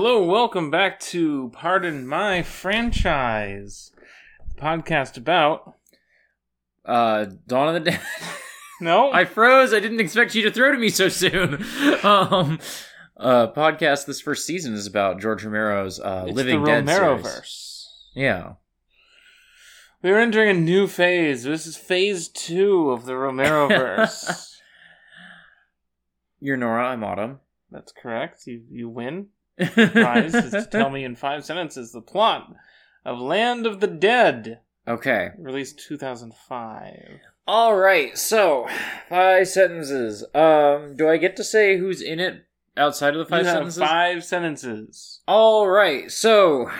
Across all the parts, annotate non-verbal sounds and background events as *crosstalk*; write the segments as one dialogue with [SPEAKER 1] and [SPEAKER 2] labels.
[SPEAKER 1] Hello, welcome back to Pardon My Franchise, the podcast about.
[SPEAKER 2] Uh, Dawn of the Dead. *laughs*
[SPEAKER 1] No,
[SPEAKER 2] I froze. I didn't expect you to throw to me so soon. *laughs* um, uh, podcast this first season is about George Romero's uh,
[SPEAKER 1] it's
[SPEAKER 2] Living
[SPEAKER 1] the
[SPEAKER 2] Dead series.
[SPEAKER 1] Romeroverse.
[SPEAKER 2] Yeah.
[SPEAKER 1] We are entering a new phase. This is phase two of the Romeroverse. *laughs*
[SPEAKER 2] You're Nora. I'm Autumn.
[SPEAKER 1] That's correct. You you win. Prize is to tell *laughs* me in five sentences the plot of Land of the Dead,
[SPEAKER 2] Okay.
[SPEAKER 1] released two thousand five.
[SPEAKER 2] All right. So, five sentences. Um, do I get to say who's in it outside of the five
[SPEAKER 1] you have
[SPEAKER 2] sentences?
[SPEAKER 1] five sentences.
[SPEAKER 2] All right. So,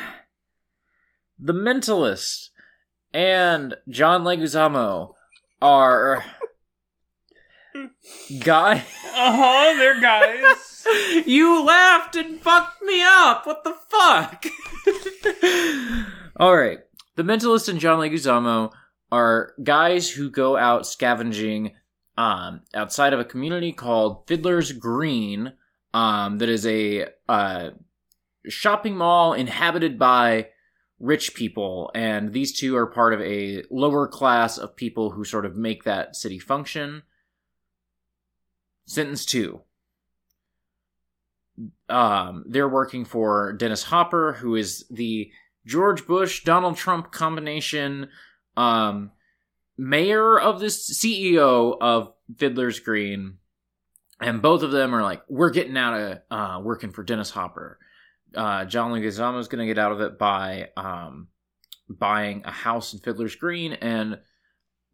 [SPEAKER 2] the Mentalist and John Leguizamo are guy.
[SPEAKER 1] Uh huh. They're guys. *laughs*
[SPEAKER 2] you laughed and fucked me up. What the fuck? *laughs* All right. The Mentalist and John Leguizamo are guys who go out scavenging um, outside of a community called Fiddler's Green. Um, that is a uh, shopping mall inhabited by rich people, and these two are part of a lower class of people who sort of make that city function. Sentence two um, they're working for Dennis Hopper, who is the George Bush Donald Trump combination um, mayor of this CEO of Fiddler's Green, and both of them are like, we're getting out of uh, working for Dennis Hopper. Uh, John Leguizamo is going to get out of it by um, buying a house in Fiddler's Green, and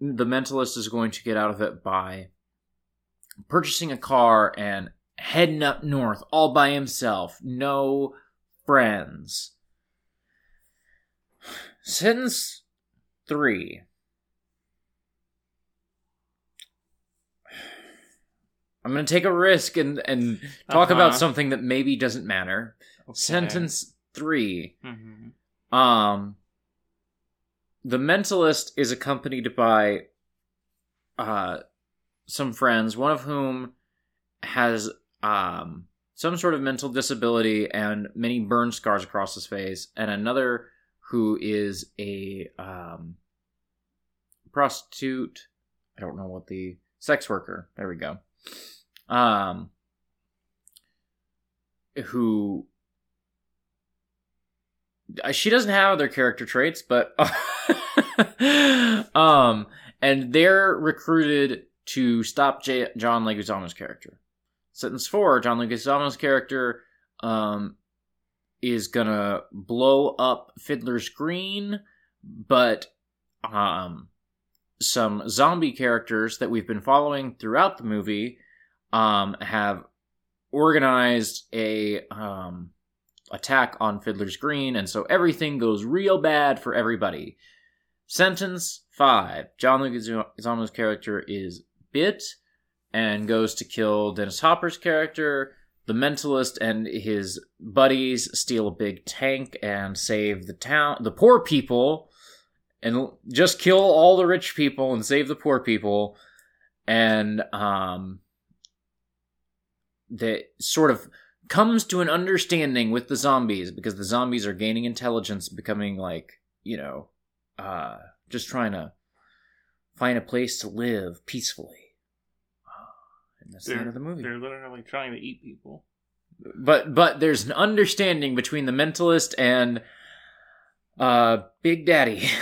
[SPEAKER 2] the Mentalist is going to get out of it by purchasing a car and heading up north all by himself, no friends. Sentence three. I'm gonna take a risk and and talk
[SPEAKER 1] Uh-huh.
[SPEAKER 2] about something that maybe doesn't matter.
[SPEAKER 1] Okay.
[SPEAKER 2] Sentence three.
[SPEAKER 1] Mhm.
[SPEAKER 2] Um, the mentalist is accompanied by uh some friends, one of whom has um some sort of mental disability and many burn scars across his face, and another who is a um prostitute. I don't know what the sex worker. There we go. Um, who uh, she doesn't have other character traits, but *laughs* um, and they're recruited to stop J- John Leguizamo's character. Sentence four: John Leguizamo's character um is gonna blow up Fiddler's Green, but um some zombie characters that we've been following throughout the movie um have organized a um attack on Fiddler's Green, and so everything goes real bad for everybody. Sentence five: John Leguizamo's character is bit and goes to kill Dennis Hopper's character. The mentalist and his buddies steal a big tank and save the town, the poor people, and just kill all the rich people and save the poor people. And um, they sort of comes to an understanding with the zombies because the zombies are gaining intelligence, becoming like you know, uh, just trying to find a place to live peacefully. And that's the
[SPEAKER 1] They're,
[SPEAKER 2] end of the movie.
[SPEAKER 1] they're literally trying to eat people.
[SPEAKER 2] But but there's an understanding between the mentalist and uh Big Daddy. *laughs*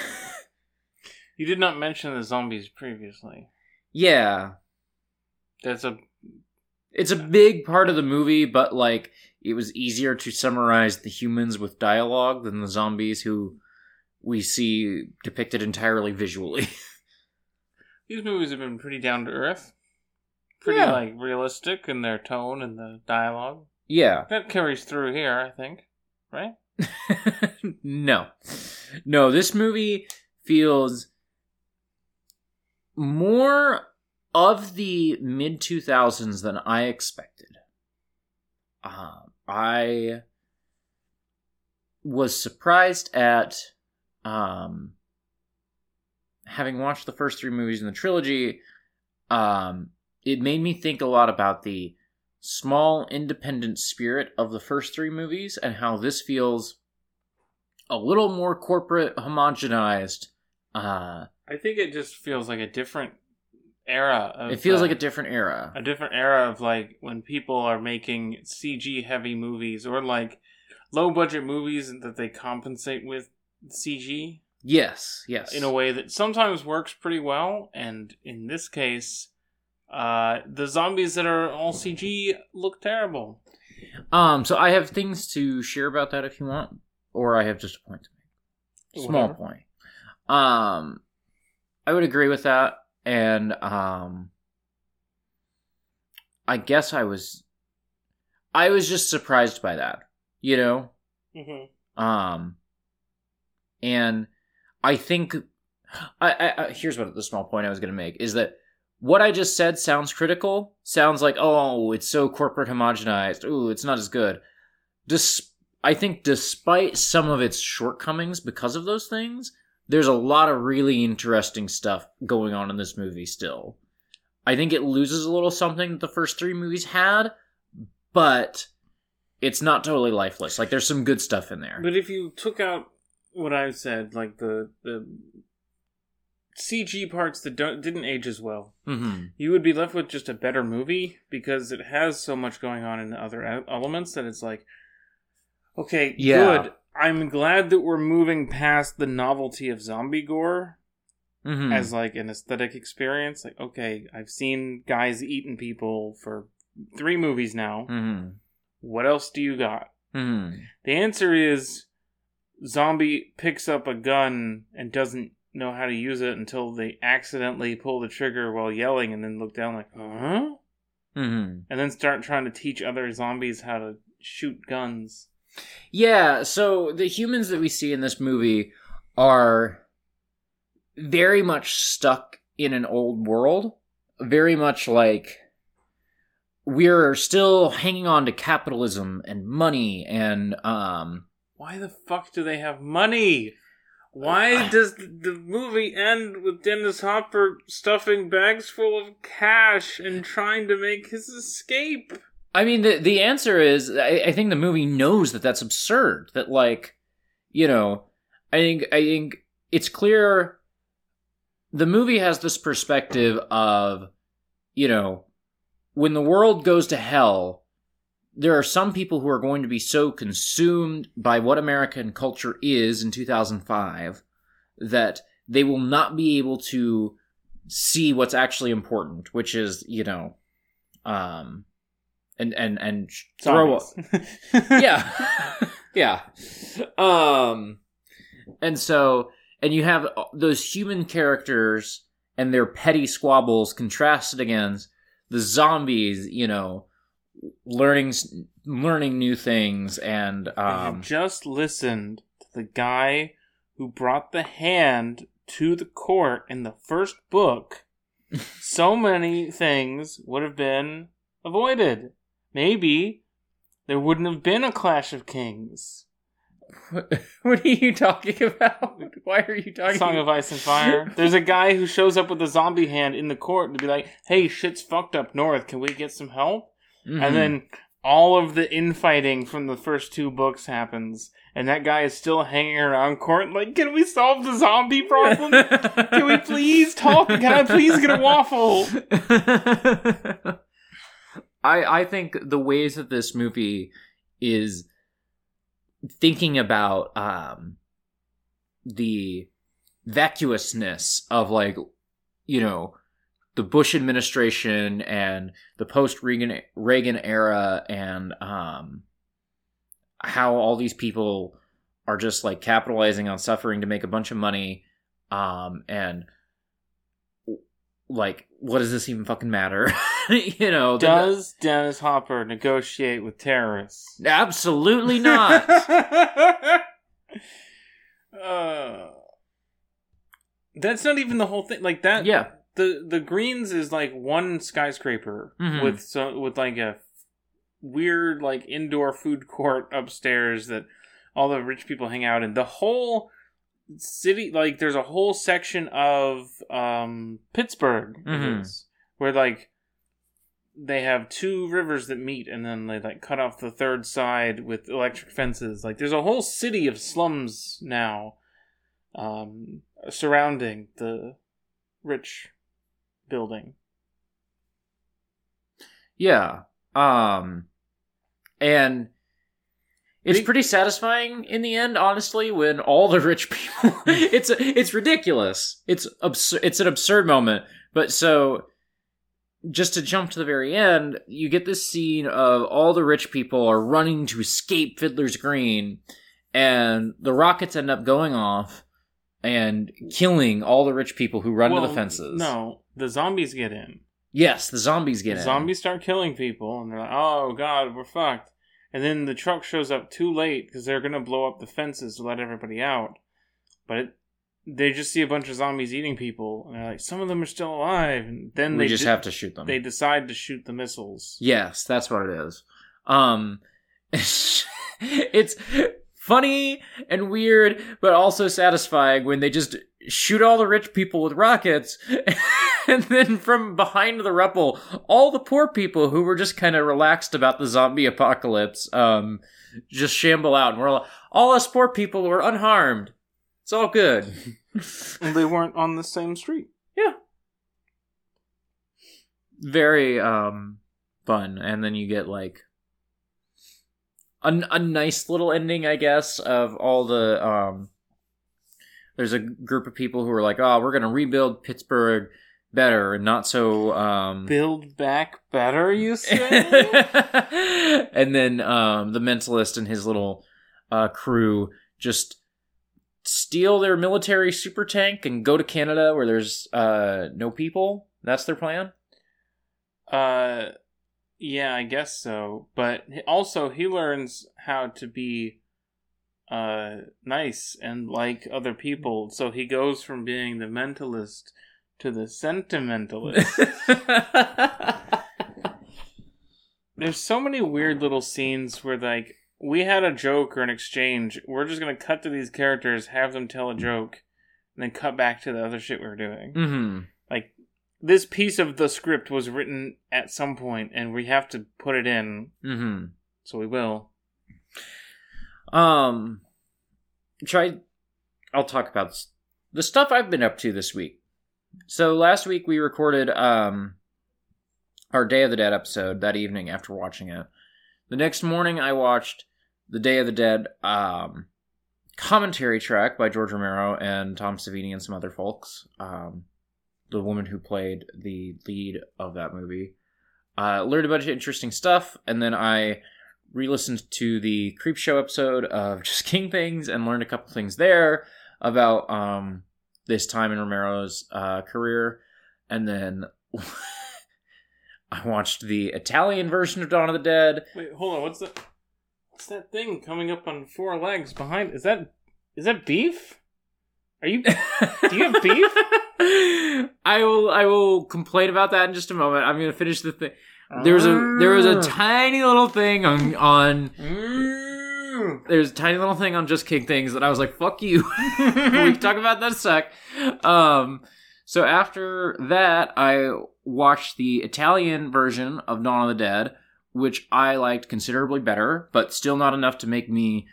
[SPEAKER 1] You did not mention the zombies previously.
[SPEAKER 2] yeah.
[SPEAKER 1] That's a
[SPEAKER 2] It's a big part of the movie, but like it was easier to summarize the humans with dialogue than the zombies who we see depicted entirely visually. *laughs*
[SPEAKER 1] these movies have been pretty down to earth, pretty
[SPEAKER 2] Yeah.
[SPEAKER 1] like realistic in their tone and the dialogue.
[SPEAKER 2] yeah.
[SPEAKER 1] That carries through here, I think. Right? *laughs*
[SPEAKER 2] no. No, this movie feels more of the mid 2000s than I expected. Um, I was surprised at um, having watched the first three movies in the trilogy. Um, it made me think a lot about the small independent spirit of the first three movies and how this feels a little more corporate homogenized uh
[SPEAKER 1] I think it just feels like a different era. Of,
[SPEAKER 2] it feels
[SPEAKER 1] uh,
[SPEAKER 2] like a different era
[SPEAKER 1] a different era of like when people are making CG heavy movies or like low budget movies that they compensate with CG
[SPEAKER 2] yes yes
[SPEAKER 1] in a way that sometimes works pretty well and in this case uh the zombies that are all CG look terrible.
[SPEAKER 2] um so i have things to share about that if you want or i have just a point to make small
[SPEAKER 1] Whatever.
[SPEAKER 2] point um i would agree with that and um i guess i was i was just surprised by that you know
[SPEAKER 1] Mm-hmm.
[SPEAKER 2] Um, and I think I, I, I here's what the small point I was going to make is that what I just said sounds critical. Sounds like oh, it's so corporate homogenized. Ooh, it's not as good. I think despite some of its shortcomings because of those things, there's a lot of really interesting stuff going on in this movie still. I think it loses a little something that the first three movies had, but it's not totally lifeless. Like there's some good stuff in there.
[SPEAKER 1] But if you took out what I said, like the the CG parts that don't, didn't age as well,
[SPEAKER 2] hmm
[SPEAKER 1] you would be left with just a better movie because it has so much going on in the other elements that it's like, okay,
[SPEAKER 2] Yeah.
[SPEAKER 1] good. I'm glad that we're moving past the novelty of zombie gore
[SPEAKER 2] hmm
[SPEAKER 1] as like an aesthetic experience. Like, okay, I've seen guys eating people for three movies now.
[SPEAKER 2] hmm
[SPEAKER 1] What else do you got?
[SPEAKER 2] hmm
[SPEAKER 1] The answer is zombie picks up a gun and doesn't know how to use it until they accidentally pull the trigger while yelling and then look down like, huh?
[SPEAKER 2] hmm
[SPEAKER 1] And then start trying to teach other zombies how to shoot guns.
[SPEAKER 2] Yeah, so the humans that we see in this movie are very much stuck in an old world. Very much like we're still hanging on to capitalism and money and um
[SPEAKER 1] Why the fuck do they have money? Why does the movie end with Dennis Hopper stuffing bags full of cash and trying to make his escape?
[SPEAKER 2] I mean, the the answer is I, I think the movie knows that that's absurd. That like, you know, I think I think it's clear. The movie has this perspective of, you know, when the world goes to hell, there are some people who are going to be so consumed by what American culture is in 2005 that they will not be able to see what's actually important, which is, you know, um, and and and throw
[SPEAKER 1] Zombies. *laughs*
[SPEAKER 2] yeah *laughs* yeah um and so and you have those human characters and their petty squabbles contrasted against the zombies you know learning learning new things and um
[SPEAKER 1] just listened to the guy who brought the hand to the court in the first book. *laughs* so many things would have been avoided. Maybe there wouldn't have been a Clash of Kings. *laughs*
[SPEAKER 2] what are you talking about why are you talking
[SPEAKER 1] Song of Ice and Fire. *laughs* There's a guy who shows up with a zombie hand in the court to be like, hey, shit's fucked up north. Can we get some help?
[SPEAKER 2] Mhm.
[SPEAKER 1] And then all of the infighting from the first two books happens, and that guy is still hanging around court. Like, can we solve the zombie problem? *laughs* can we please talk? Can I please get a waffle? *laughs*
[SPEAKER 2] I I think the ways that this movie is thinking about um the vacuousness of like you know the Bush administration and the post Reagan Reagan era and um how all these people are just like capitalizing on suffering to make a bunch of money um and like what does this even fucking matter *laughs* you know the-
[SPEAKER 1] Does Dennis Hopper negotiate with terrorists?
[SPEAKER 2] absolutely *laughs* not
[SPEAKER 1] uh, that's not even the whole thing. Like that.
[SPEAKER 2] yeah
[SPEAKER 1] The the Greens is like one skyscraper
[SPEAKER 2] Mhm.
[SPEAKER 1] with so with like a weird like indoor food court upstairs that all the rich people hang out in. The whole city like there's a whole section of um Pittsburgh it
[SPEAKER 2] Mhm.
[SPEAKER 1] is, where like they have two rivers that meet and then they like cut off the third side with electric fences like there's a whole city of slums now um surrounding the rich building
[SPEAKER 2] Yeah. Um and it's
[SPEAKER 1] Big-
[SPEAKER 2] pretty satisfying in the end, honestly, when all the rich *laughs* people *laughs* it's it's ridiculous. It's absurd it's an absurd moment. But so just to jump to the very end, you get this scene of all the rich people are running to escape Fiddler's Green and the rockets end up going off and killing all the rich people who run to the fences.
[SPEAKER 1] no the zombies get in
[SPEAKER 2] Yes, the zombies get
[SPEAKER 1] the
[SPEAKER 2] in.
[SPEAKER 1] zombies start killing people and they're like oh god we're fucked and then the truck shows up too late because they're gonna blow up the fences to let everybody out but it, they just see a bunch of zombies eating people and they're like some of them are still alive and then
[SPEAKER 2] we
[SPEAKER 1] they
[SPEAKER 2] just
[SPEAKER 1] de-
[SPEAKER 2] have to shoot them.
[SPEAKER 1] they decide to shoot the missiles
[SPEAKER 2] Yes, that's what it is. Um *laughs* it's funny and weird, but also satisfying when they just shoot all the rich people with rockets *laughs* and then from behind the rubble, all the poor people who were just kind of relaxed about the zombie apocalypse um just shamble out and we're like, all us poor people were unharmed. It's all good. *laughs*
[SPEAKER 1] and they weren't on the same street Yeah.
[SPEAKER 2] very um fun and then you get like a, a nice little ending i guess of all the um there's a group of people who are like oh we're gonna rebuild pittsburgh better and not so um *laughs*
[SPEAKER 1] build back better you *laughs* say?
[SPEAKER 2] And then um the mentalist and his little uh crew just steal their military super tank and go to canada where there's uh no people. That's their plan?
[SPEAKER 1] Uh, yeah, I guess so. But also, he learns how to be uh nice and like other people. So he goes from being the mentalist to the sentimentalist. *laughs* There's so many weird little scenes where like we had a joke or an exchange. We're just gonna cut to these characters, have them tell a joke, and then cut back to the other shit we were doing.
[SPEAKER 2] hmm
[SPEAKER 1] Like this piece of the script was written at some point, and we have to put it in,
[SPEAKER 2] hmm
[SPEAKER 1] so we will.
[SPEAKER 2] Um, try. I'll talk about the stuff I've been up to this week. So last week we recorded um our Day of the Dead episode that evening after watching it. The next morning I watched the Day of the Dead um commentary track by George Romero and Tom Savini and some other folks. Um, the woman who played the lead of that movie. Uh, learned a bunch of interesting stuff, and then I re-listened to the Creepshow episode of *laughs* Just King Things and learned a couple things there about um, this time in Romero's uh, career, and then *laughs* I watched the Italian version of Dawn of the Dead.
[SPEAKER 1] Wait, hold on. What's that? What's that thing coming up on four legs behind? Is that is that beef? Are you? Do you have beef? *laughs*
[SPEAKER 2] I will. I will complain about that in just a moment. I'm going to finish the thing. There was a there was a tiny little thing on on
[SPEAKER 1] Mm.
[SPEAKER 2] there's a tiny little thing on Just King Things that I was like, fuck you. *laughs* we can talk about that a sec. Um, so after that, I watched the Italian version of Dawn of the Dead, which I liked considerably better, but still not enough to make me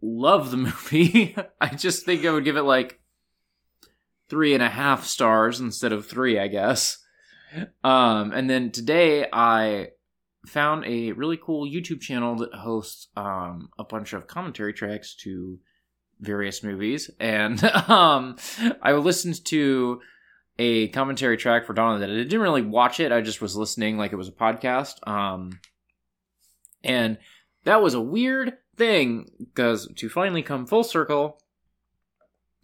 [SPEAKER 2] love the *laughs* movie. I just think I would give it like three and a half stars instead of three, I guess. Um, and then today I found a really cool YouTube channel that hosts um, a bunch of commentary tracks to various movies, and *laughs* um, I listened to a commentary track for Dawn of the Dead. I didn't really watch it; I just was listening like it was a podcast. Um, and that was a weird thing because to finally come full circle,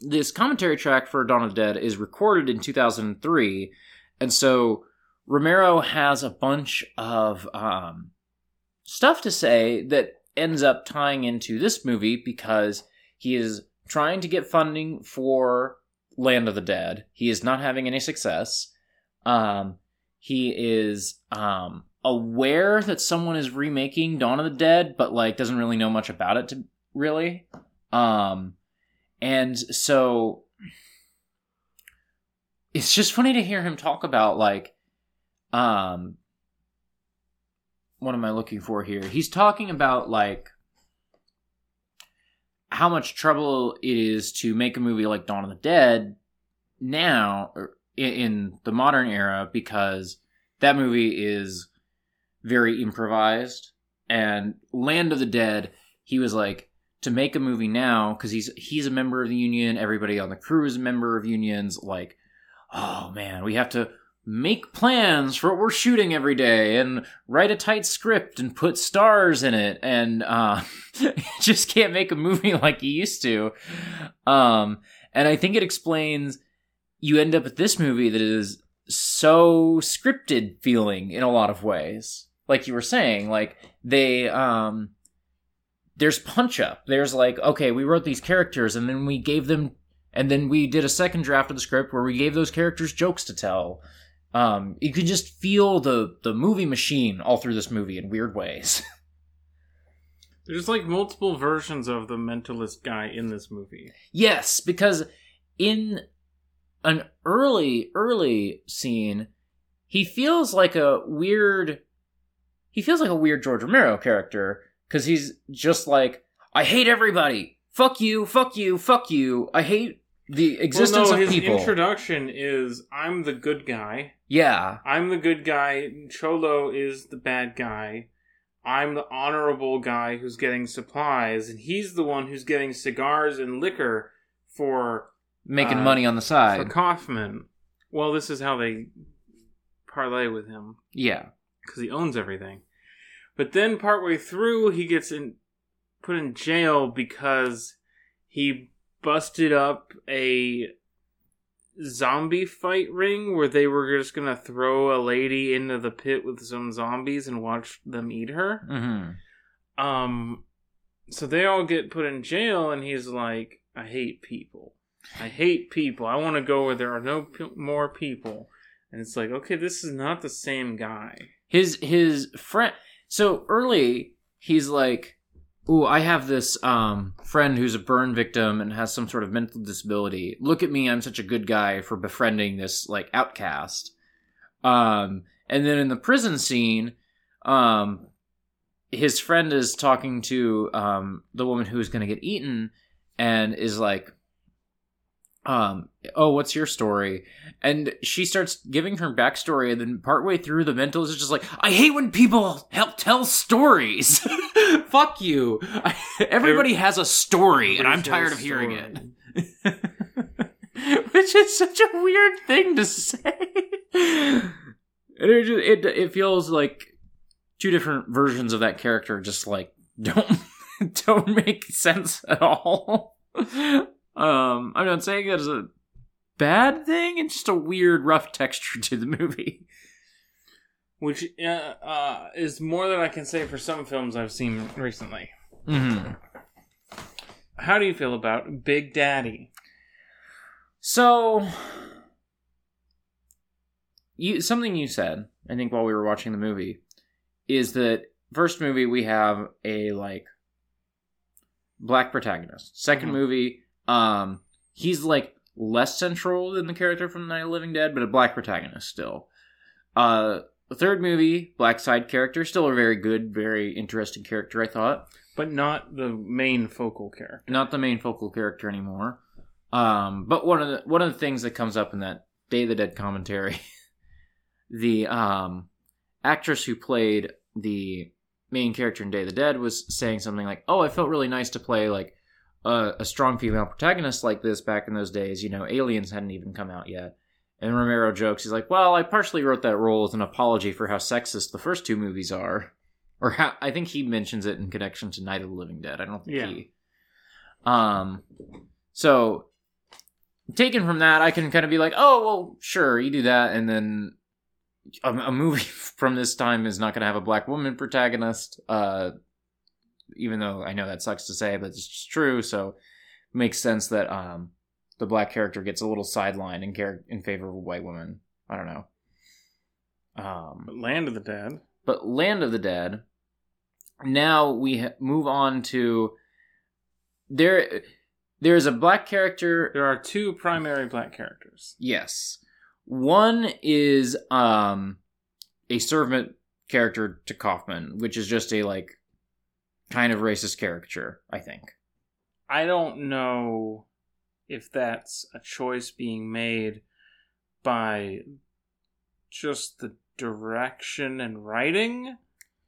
[SPEAKER 2] this commentary track for Dawn of the Dead is recorded in 2003, and so Romero has a bunch of um, stuff to say that ends up tying into this movie because he is trying to get funding for Land of the Dead. He is not having any success. Um, he is um, aware that someone is remaking Dawn of the Dead, but like doesn't really know much about it to really. Um, and so it's just funny to hear him talk about like um what am I looking for here? He's talking about like how much trouble it is to make a movie like Dawn of the Dead now in the modern era because that movie is very improvised and Land of the Dead he was like to make a movie now because he's he's a member of the union everybody on the crew is a member of unions like oh man we have to make plans for what we're shooting every day and write a tight script and put stars in it and uh, *laughs* just can't make a movie *laughs* like you used to. Um, and i think it explains you end up with this movie that is so scripted feeling in a lot of ways. Like you were saying like they um there's punch up there's like okay we wrote these characters and then we gave them and then we did a second draft of the script where we gave those characters jokes to tell um, you could just feel the the movie machine all through this movie in weird ways. *laughs*
[SPEAKER 1] There's like multiple versions of the mentalist guy in this movie.
[SPEAKER 2] yes, because in an early early scene, he feels like a weird. He feels like a weird George Romero character because he's just like, I hate everybody. Fuck you. Fuck you. Fuck you. I hate the existence
[SPEAKER 1] well, no,
[SPEAKER 2] of
[SPEAKER 1] his
[SPEAKER 2] people.
[SPEAKER 1] introduction is I'm the good guy.
[SPEAKER 2] yeah.
[SPEAKER 1] I'm the good guy. Cholo is the bad guy. I'm the honorable guy who's getting supplies, and he's the one who's getting cigars and liquor for
[SPEAKER 2] Making
[SPEAKER 1] Uh,
[SPEAKER 2] money on the side for.
[SPEAKER 1] Kaufman. Well, this is how they parlay with him
[SPEAKER 2] yeah.
[SPEAKER 1] because he owns everything. But then partway through, he gets in put in jail because he busted up a zombie fight ring where they were just gonna throw a lady into the pit with some zombies and watch them eat her.
[SPEAKER 2] hmm
[SPEAKER 1] Um, so they all get put in jail, and he's like, "I hate people. I hate people. I want to go where there are no p- more people." And it's like, okay, this is not the same guy.
[SPEAKER 2] his his friend so early he's like ooh i have this um friend who's a burn victim and has some sort of mental disability. Look at me i'm such a good guy for befriending this like outcast. Um and then in the prison scene um his friend is talking to um the woman who's going to get eaten and is like um oh what's your story? And she starts giving her backstory and then partway through the mental is just like i hate when people help tell stories. *laughs* Fuck you. I, everybody has a story and i'm tired of hearing it. *laughs* which is such a weird thing to say. It, just, it, it feels like two different versions of that character just like don't *laughs* don't make sense at all um i'm not saying that as a bad thing it's just a weird rough texture to the movie
[SPEAKER 1] which uh, uh, is more than I can say for some films I've seen recently.
[SPEAKER 2] mm-hmm.
[SPEAKER 1] How do you feel about Big Daddy?
[SPEAKER 2] So, you something you said, I think, while we were watching the movie, is that first movie we have a like black protagonist. 2nd
[SPEAKER 1] Mhm.
[SPEAKER 2] movie, um, he's like less central than the character from Night of the Living Dead, but a black protagonist still. Uh, the third movie, Black Side character, still a very good, very interesting character. I thought
[SPEAKER 1] but not the main focal character.
[SPEAKER 2] not the main focal character anymore. Um, but one of the one of the things that comes up in that Day of the Dead commentary, *laughs* the um, actress who played the main character in Day of the Dead was saying something like, "Oh, I felt really nice to play like a, a strong female protagonist like this back in those days. You know, Aliens hadn't even come out yet." And Romero jokes, he's like, "Well, I partially wrote that role as an apology for how sexist the first two movies are." Or how I think he mentions it in connection to Night of the Living Dead. I don't think
[SPEAKER 1] Yeah.
[SPEAKER 2] he. Um, so taken from that, I can kind of be like, oh well, sure, you do that, and then a, a movie *laughs* from this time is not going to have a black woman protagonist. Uh, even though I know that sucks to say, but it's just true. So it makes sense that um the black character gets a little sidelined in in favor of a white woman. I don't know. Um,
[SPEAKER 1] But Land of the Dead.
[SPEAKER 2] but Land of the Dead. Now we ha- move on to there. There is a black character.
[SPEAKER 1] There are two primary black characters.
[SPEAKER 2] Yes, one is um a servant character to Kaufman, which is just a like kind of racist caricature. I think.
[SPEAKER 1] I don't know if that's a choice being made by just the direction and writing,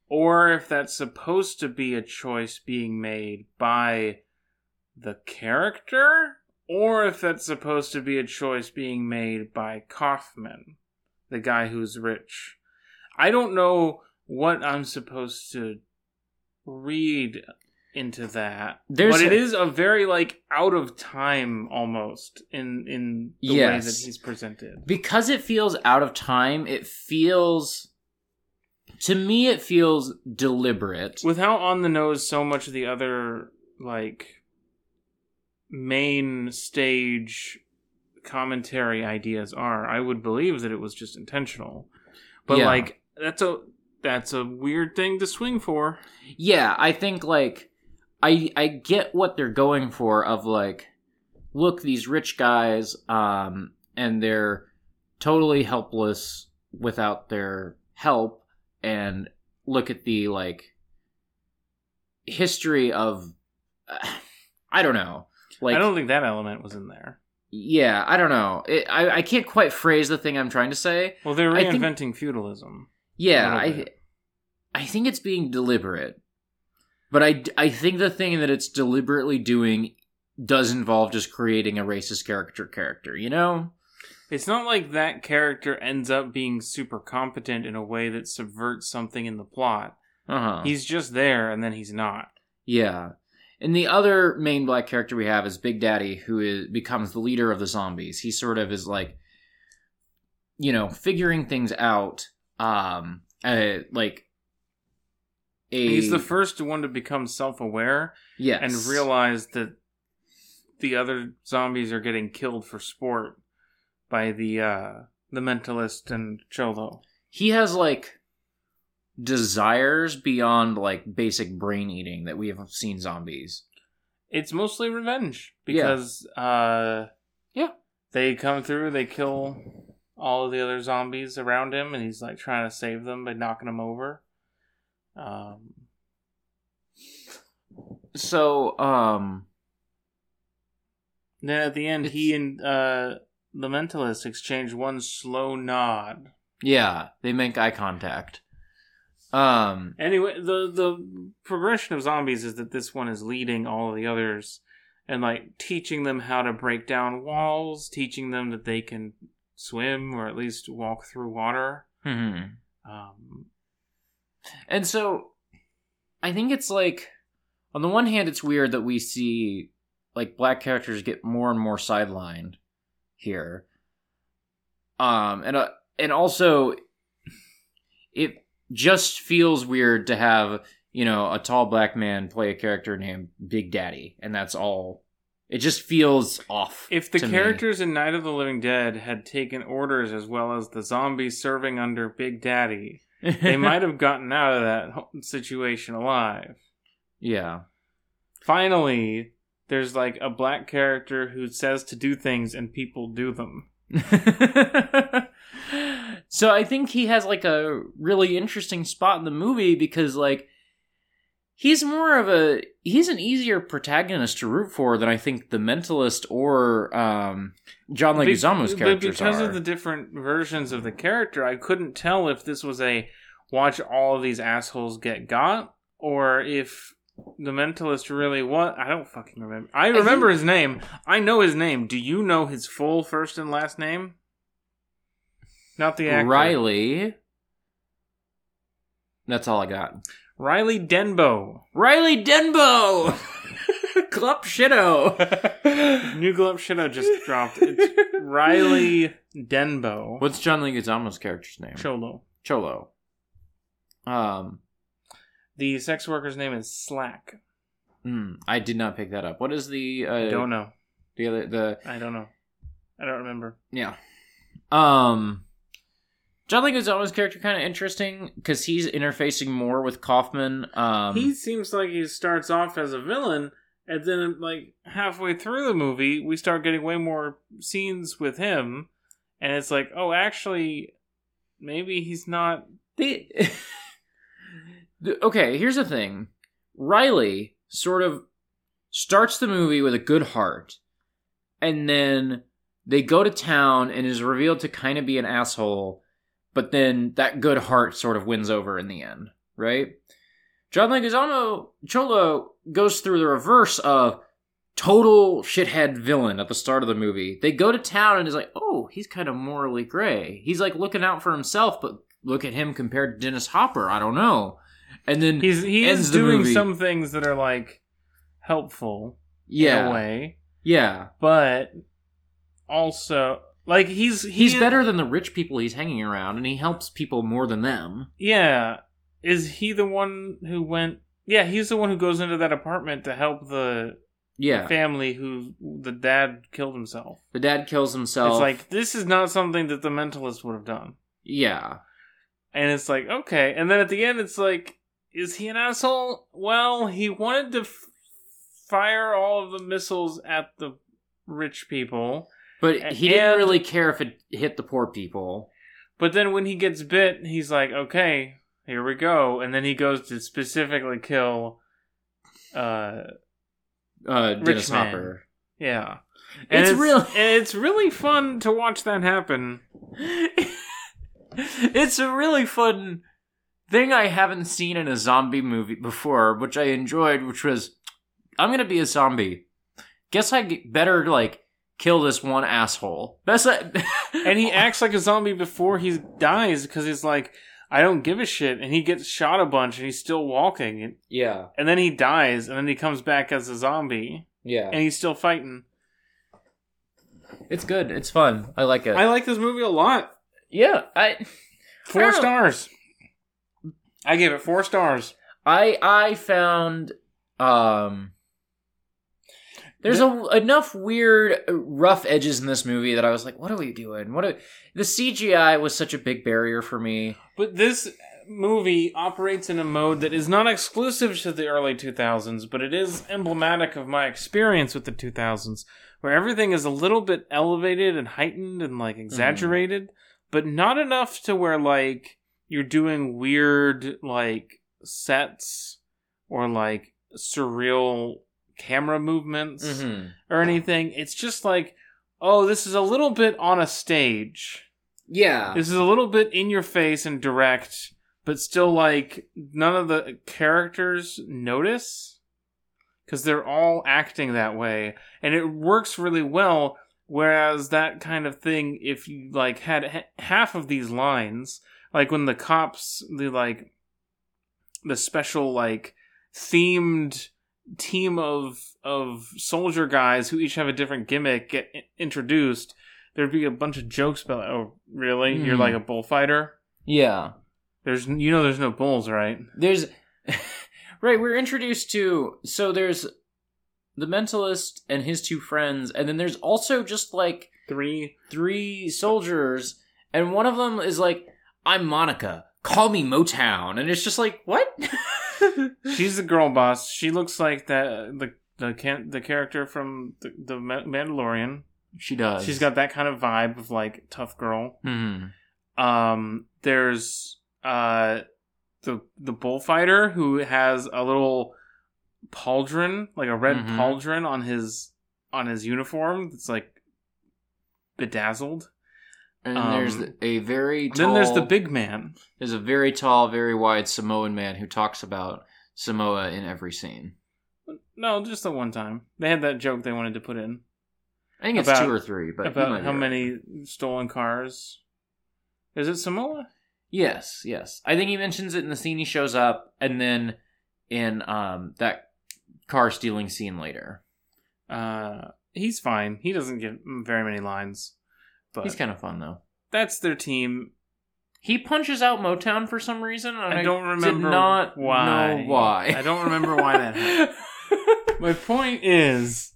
[SPEAKER 1] or if that's supposed to be a choice being made by the character, or if that's supposed to be a choice being made by Kaufman, the guy who's rich. I don't know what I'm supposed to read into that.
[SPEAKER 2] There's
[SPEAKER 1] but it
[SPEAKER 2] a-
[SPEAKER 1] is a very like out of time almost in in the way that he's presented.
[SPEAKER 2] because it feels out of time. It feels to me, it feels deliberate.
[SPEAKER 1] With how on the nose so much of the other like main stage commentary ideas are, I would believe that it was just intentional. But
[SPEAKER 2] Yeah.
[SPEAKER 1] like that's a that's a weird thing to swing for.
[SPEAKER 2] yeah i think like i i get what they're going for of like look these rich guys um and they're totally helpless without their help and look at the like history of *sighs* i don't know like
[SPEAKER 1] I don't think that element was in there.
[SPEAKER 2] yeah i don't know it, i i can't quite phrase the thing i'm trying to say
[SPEAKER 1] Well, they're
[SPEAKER 2] I think-
[SPEAKER 1] reinventing feudalism.
[SPEAKER 2] Yeah
[SPEAKER 1] A
[SPEAKER 2] i
[SPEAKER 1] little
[SPEAKER 2] i think it's being deliberate. But i i think the thing that it's deliberately doing does involve just creating a racist character character you know?
[SPEAKER 1] It's not like that character ends up being super competent in a way that subverts something in the plot.
[SPEAKER 2] uh-huh.
[SPEAKER 1] He's just there and then he's not.
[SPEAKER 2] yeah. And the other main black character we have is big daddy who is becomes the leader of the zombies. He sort of is like you know figuring things out um uh, like a
[SPEAKER 1] He's the first one to become self-aware
[SPEAKER 2] yes
[SPEAKER 1] and realize that the other zombies are getting killed for sport by the uh the mentalist and Cholo.
[SPEAKER 2] he has like desires beyond like basic brain eating that we have seen zombies.
[SPEAKER 1] It's mostly revenge
[SPEAKER 2] Yeah.
[SPEAKER 1] because uh
[SPEAKER 2] Yeah.
[SPEAKER 1] They come through, they kill all of the other zombies around him and he's like trying to save them by knocking them over. Um
[SPEAKER 2] So, um,
[SPEAKER 1] then at the end he and uh the mentalist exchange one slow nod.
[SPEAKER 2] yeah, they make eye contact. Um,
[SPEAKER 1] Anyway, the the progression of zombies is that this one is leading all of the others and like teaching them how to break down walls, teaching them that they can swim or at least walk through water.
[SPEAKER 2] mhm.
[SPEAKER 1] Um,
[SPEAKER 2] and so I think it's like, on the one hand, it's weird that we see like black characters get more and more sidelined here. Um, and uh, and also, it just feels weird to have you know a tall black man play a character named Big Daddy, and that's all. It just feels off.
[SPEAKER 1] if the
[SPEAKER 2] to me.
[SPEAKER 1] characters in Night of the Living Dead had taken orders as well as the zombies serving under Big Daddy, they *laughs* might have gotten out of that situation alive.
[SPEAKER 2] yeah.
[SPEAKER 1] Finally, there's like a black character who says to do things and people do them. *laughs*
[SPEAKER 2] So I think he has like a really interesting spot in the movie because like he's more of a he's an easier protagonist to root for than I think the mentalist or um John
[SPEAKER 1] Be-
[SPEAKER 2] Leguizamo's
[SPEAKER 1] but
[SPEAKER 2] characters
[SPEAKER 1] because
[SPEAKER 2] are.
[SPEAKER 1] of the different versions of the character, I couldn't tell if this was a watch all of these assholes get got or if the mentalist really was. I don't fucking remember. I remember his name. I know his name. Do you know his full first and last name? Not the actor.
[SPEAKER 2] Riley. That's all I got.
[SPEAKER 1] Riley Denbo.
[SPEAKER 2] Riley Denbo. *laughs* Glup Shitto. *laughs*
[SPEAKER 1] New Glup Shitto just dropped. It's Riley Denbo.
[SPEAKER 2] What's John Leguizamo's character's name?
[SPEAKER 1] Cholo?
[SPEAKER 2] Cholo. Um,
[SPEAKER 1] The sex worker's name is Slack.
[SPEAKER 2] hmm, I did not pick that up. What is the uh,
[SPEAKER 1] I don't know.
[SPEAKER 2] the other the
[SPEAKER 1] I don't know. I don't remember.
[SPEAKER 2] yeah. Um, John Leguizamo's character kind of interesting because he's interfacing more with Kaufman. Um,
[SPEAKER 1] he seems like he starts off as a villain, and then like halfway through the movie, we start getting way more scenes with him, and it's like, oh, actually, maybe he's not.
[SPEAKER 2] the *laughs* okay. Here's the thing: Riley sort of starts the movie with a good heart, and then they go to town and is revealed to kind of be an asshole, but then that good heart sort of wins over in the end, right? John Leguizamo Cholo goes through the reverse of total shithead villain at the start of the movie. They go to town and is like, oh, he's kind of morally gray. He's like looking out for himself, but look at him compared to Dennis Hopper. I don't know. And then
[SPEAKER 1] He's he
[SPEAKER 2] ends
[SPEAKER 1] is doing
[SPEAKER 2] movie.
[SPEAKER 1] some things that are like helpful
[SPEAKER 2] yeah,
[SPEAKER 1] in a way,
[SPEAKER 2] yeah,
[SPEAKER 1] but also like he's
[SPEAKER 2] he's
[SPEAKER 1] he-
[SPEAKER 2] better than the rich people he's hanging around, and he helps people more than them.
[SPEAKER 1] Yeah, is he the one who went? Yeah, he's the one who goes into that apartment to help the
[SPEAKER 2] Yeah,
[SPEAKER 1] family who the dad killed himself.
[SPEAKER 2] the dad kills himself.
[SPEAKER 1] It's like this is not something that the mentalist would have done.
[SPEAKER 2] yeah,
[SPEAKER 1] And it's like, okay. And then at the end, it's like, is he an asshole? Well, he wanted to f- fire all of the missiles at the rich people.
[SPEAKER 2] But he didn't
[SPEAKER 1] And-
[SPEAKER 2] really care if it hit the poor people.
[SPEAKER 1] But then when he gets bit, he's like, okay, here we go. And then he goes to specifically kill, uh,
[SPEAKER 2] Uh, Dennis. Hopper.
[SPEAKER 1] yeah. And
[SPEAKER 2] It's
[SPEAKER 1] it's,
[SPEAKER 2] real-
[SPEAKER 1] and it's really fun to watch that happen. *laughs*
[SPEAKER 2] it's a really fun thing I haven't seen in a zombie movie before, which I enjoyed, which was I'm gonna be a zombie. Guess I get better like kill this one asshole. Best *laughs* I-
[SPEAKER 1] And he acts like a zombie before he dies because he's like, I don't give a shit. And he gets shot a bunch and he's still walking. And,
[SPEAKER 2] Yeah,
[SPEAKER 1] and then he dies and then he comes back as a zombie
[SPEAKER 2] yeah.
[SPEAKER 1] and he's still fighting.
[SPEAKER 2] It's good. It's fun. I like it.
[SPEAKER 1] I like this movie a lot.
[SPEAKER 2] yeah, I
[SPEAKER 1] Four
[SPEAKER 2] I
[SPEAKER 1] stars. I gave it four stars.
[SPEAKER 2] I I found um there's a, enough weird uh, rough edges in this movie that I was like, what are we doing? What are, the CGI was such a big barrier for me.
[SPEAKER 1] But this movie operates in a mode that is not exclusive to the early 2000s, but it is emblematic of my experience with the 2000s, where everything is a little bit elevated and heightened and like exaggerated, but not enough to where like you're doing weird like sets or like surreal camera movements
[SPEAKER 2] Mm-hmm.
[SPEAKER 1] or anything. It's just like, oh, this is a little bit on a stage.
[SPEAKER 2] Yeah.
[SPEAKER 1] This is a little bit in your face and direct, but still like none of the characters notice because they're all acting that way, and it works really well. Whereas that kind of thing, if you like had ha- half of these lines, like when the cops, the like the special like themed team of of soldier guys who each have a different gimmick get introduced there'd be a bunch of jokes about oh really you're
[SPEAKER 2] Hmm.
[SPEAKER 1] like a bullfighter
[SPEAKER 2] yeah.
[SPEAKER 1] there's you know there's no bulls right
[SPEAKER 2] There's *laughs* right, we're introduced to so there's the mentalist and his two friends, and then there's also just like
[SPEAKER 1] three
[SPEAKER 2] three soldiers, and one of them is like, I'm Monica. Call me Motown. And it's just like, what? *laughs* *laughs*
[SPEAKER 1] she's the girl boss she looks like that the the can the character from the, the mandalorian
[SPEAKER 2] she does.
[SPEAKER 1] she's got that kind of vibe of like tough girl
[SPEAKER 2] hmm
[SPEAKER 1] Um, there's uh the the bullfighter who has a little pauldron, like a red
[SPEAKER 2] Mhm.
[SPEAKER 1] pauldron on his on his uniform. That's like bedazzled.
[SPEAKER 2] And
[SPEAKER 1] Um,
[SPEAKER 2] there's a very tall,
[SPEAKER 1] Then there's the big man.
[SPEAKER 2] there's a very tall, very wide Samoan man who talks about Samoa in every scene.
[SPEAKER 1] No, just the one time they had that joke they wanted to put in
[SPEAKER 2] I think it's
[SPEAKER 1] About-
[SPEAKER 2] two or three, but
[SPEAKER 1] about how many stolen cars. Is it Samoa?
[SPEAKER 2] Yes, yes. I think he mentions it in the scene he shows up, and then in um that car stealing scene later.
[SPEAKER 1] Uh, he's fine. He doesn't get very many lines, but
[SPEAKER 2] He's kind of fun though.
[SPEAKER 1] that's their team.
[SPEAKER 2] He punches out Motown for some reason. And
[SPEAKER 1] I don't remember
[SPEAKER 2] did not
[SPEAKER 1] why.
[SPEAKER 2] know why.
[SPEAKER 1] I don't remember why that happened. *laughs* My point is,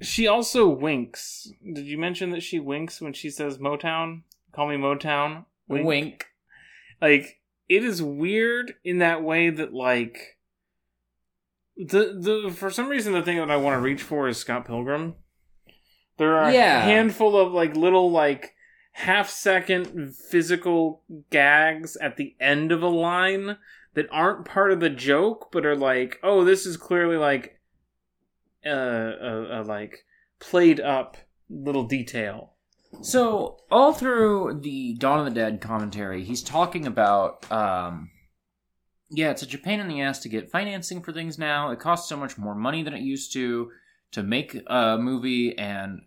[SPEAKER 1] she also winks. Did you mention that she winks when she says Motown? Call me Motown. Wink.
[SPEAKER 2] Wink.
[SPEAKER 1] Like it is weird in that way that like the the for some reason the thing that I want to reach for is Scott Pilgrim. There are
[SPEAKER 2] Yeah.
[SPEAKER 1] a handful of like little like half second physical gags at the end of a line that aren't part of the joke but are like oh this is clearly like uh, a, a like played up little detail.
[SPEAKER 2] So all through the Dawn of the Dead commentary, he's talking about, um, yeah, it's such a pain in the ass to get financing for things now. It costs so much more money than it used to to make a movie, and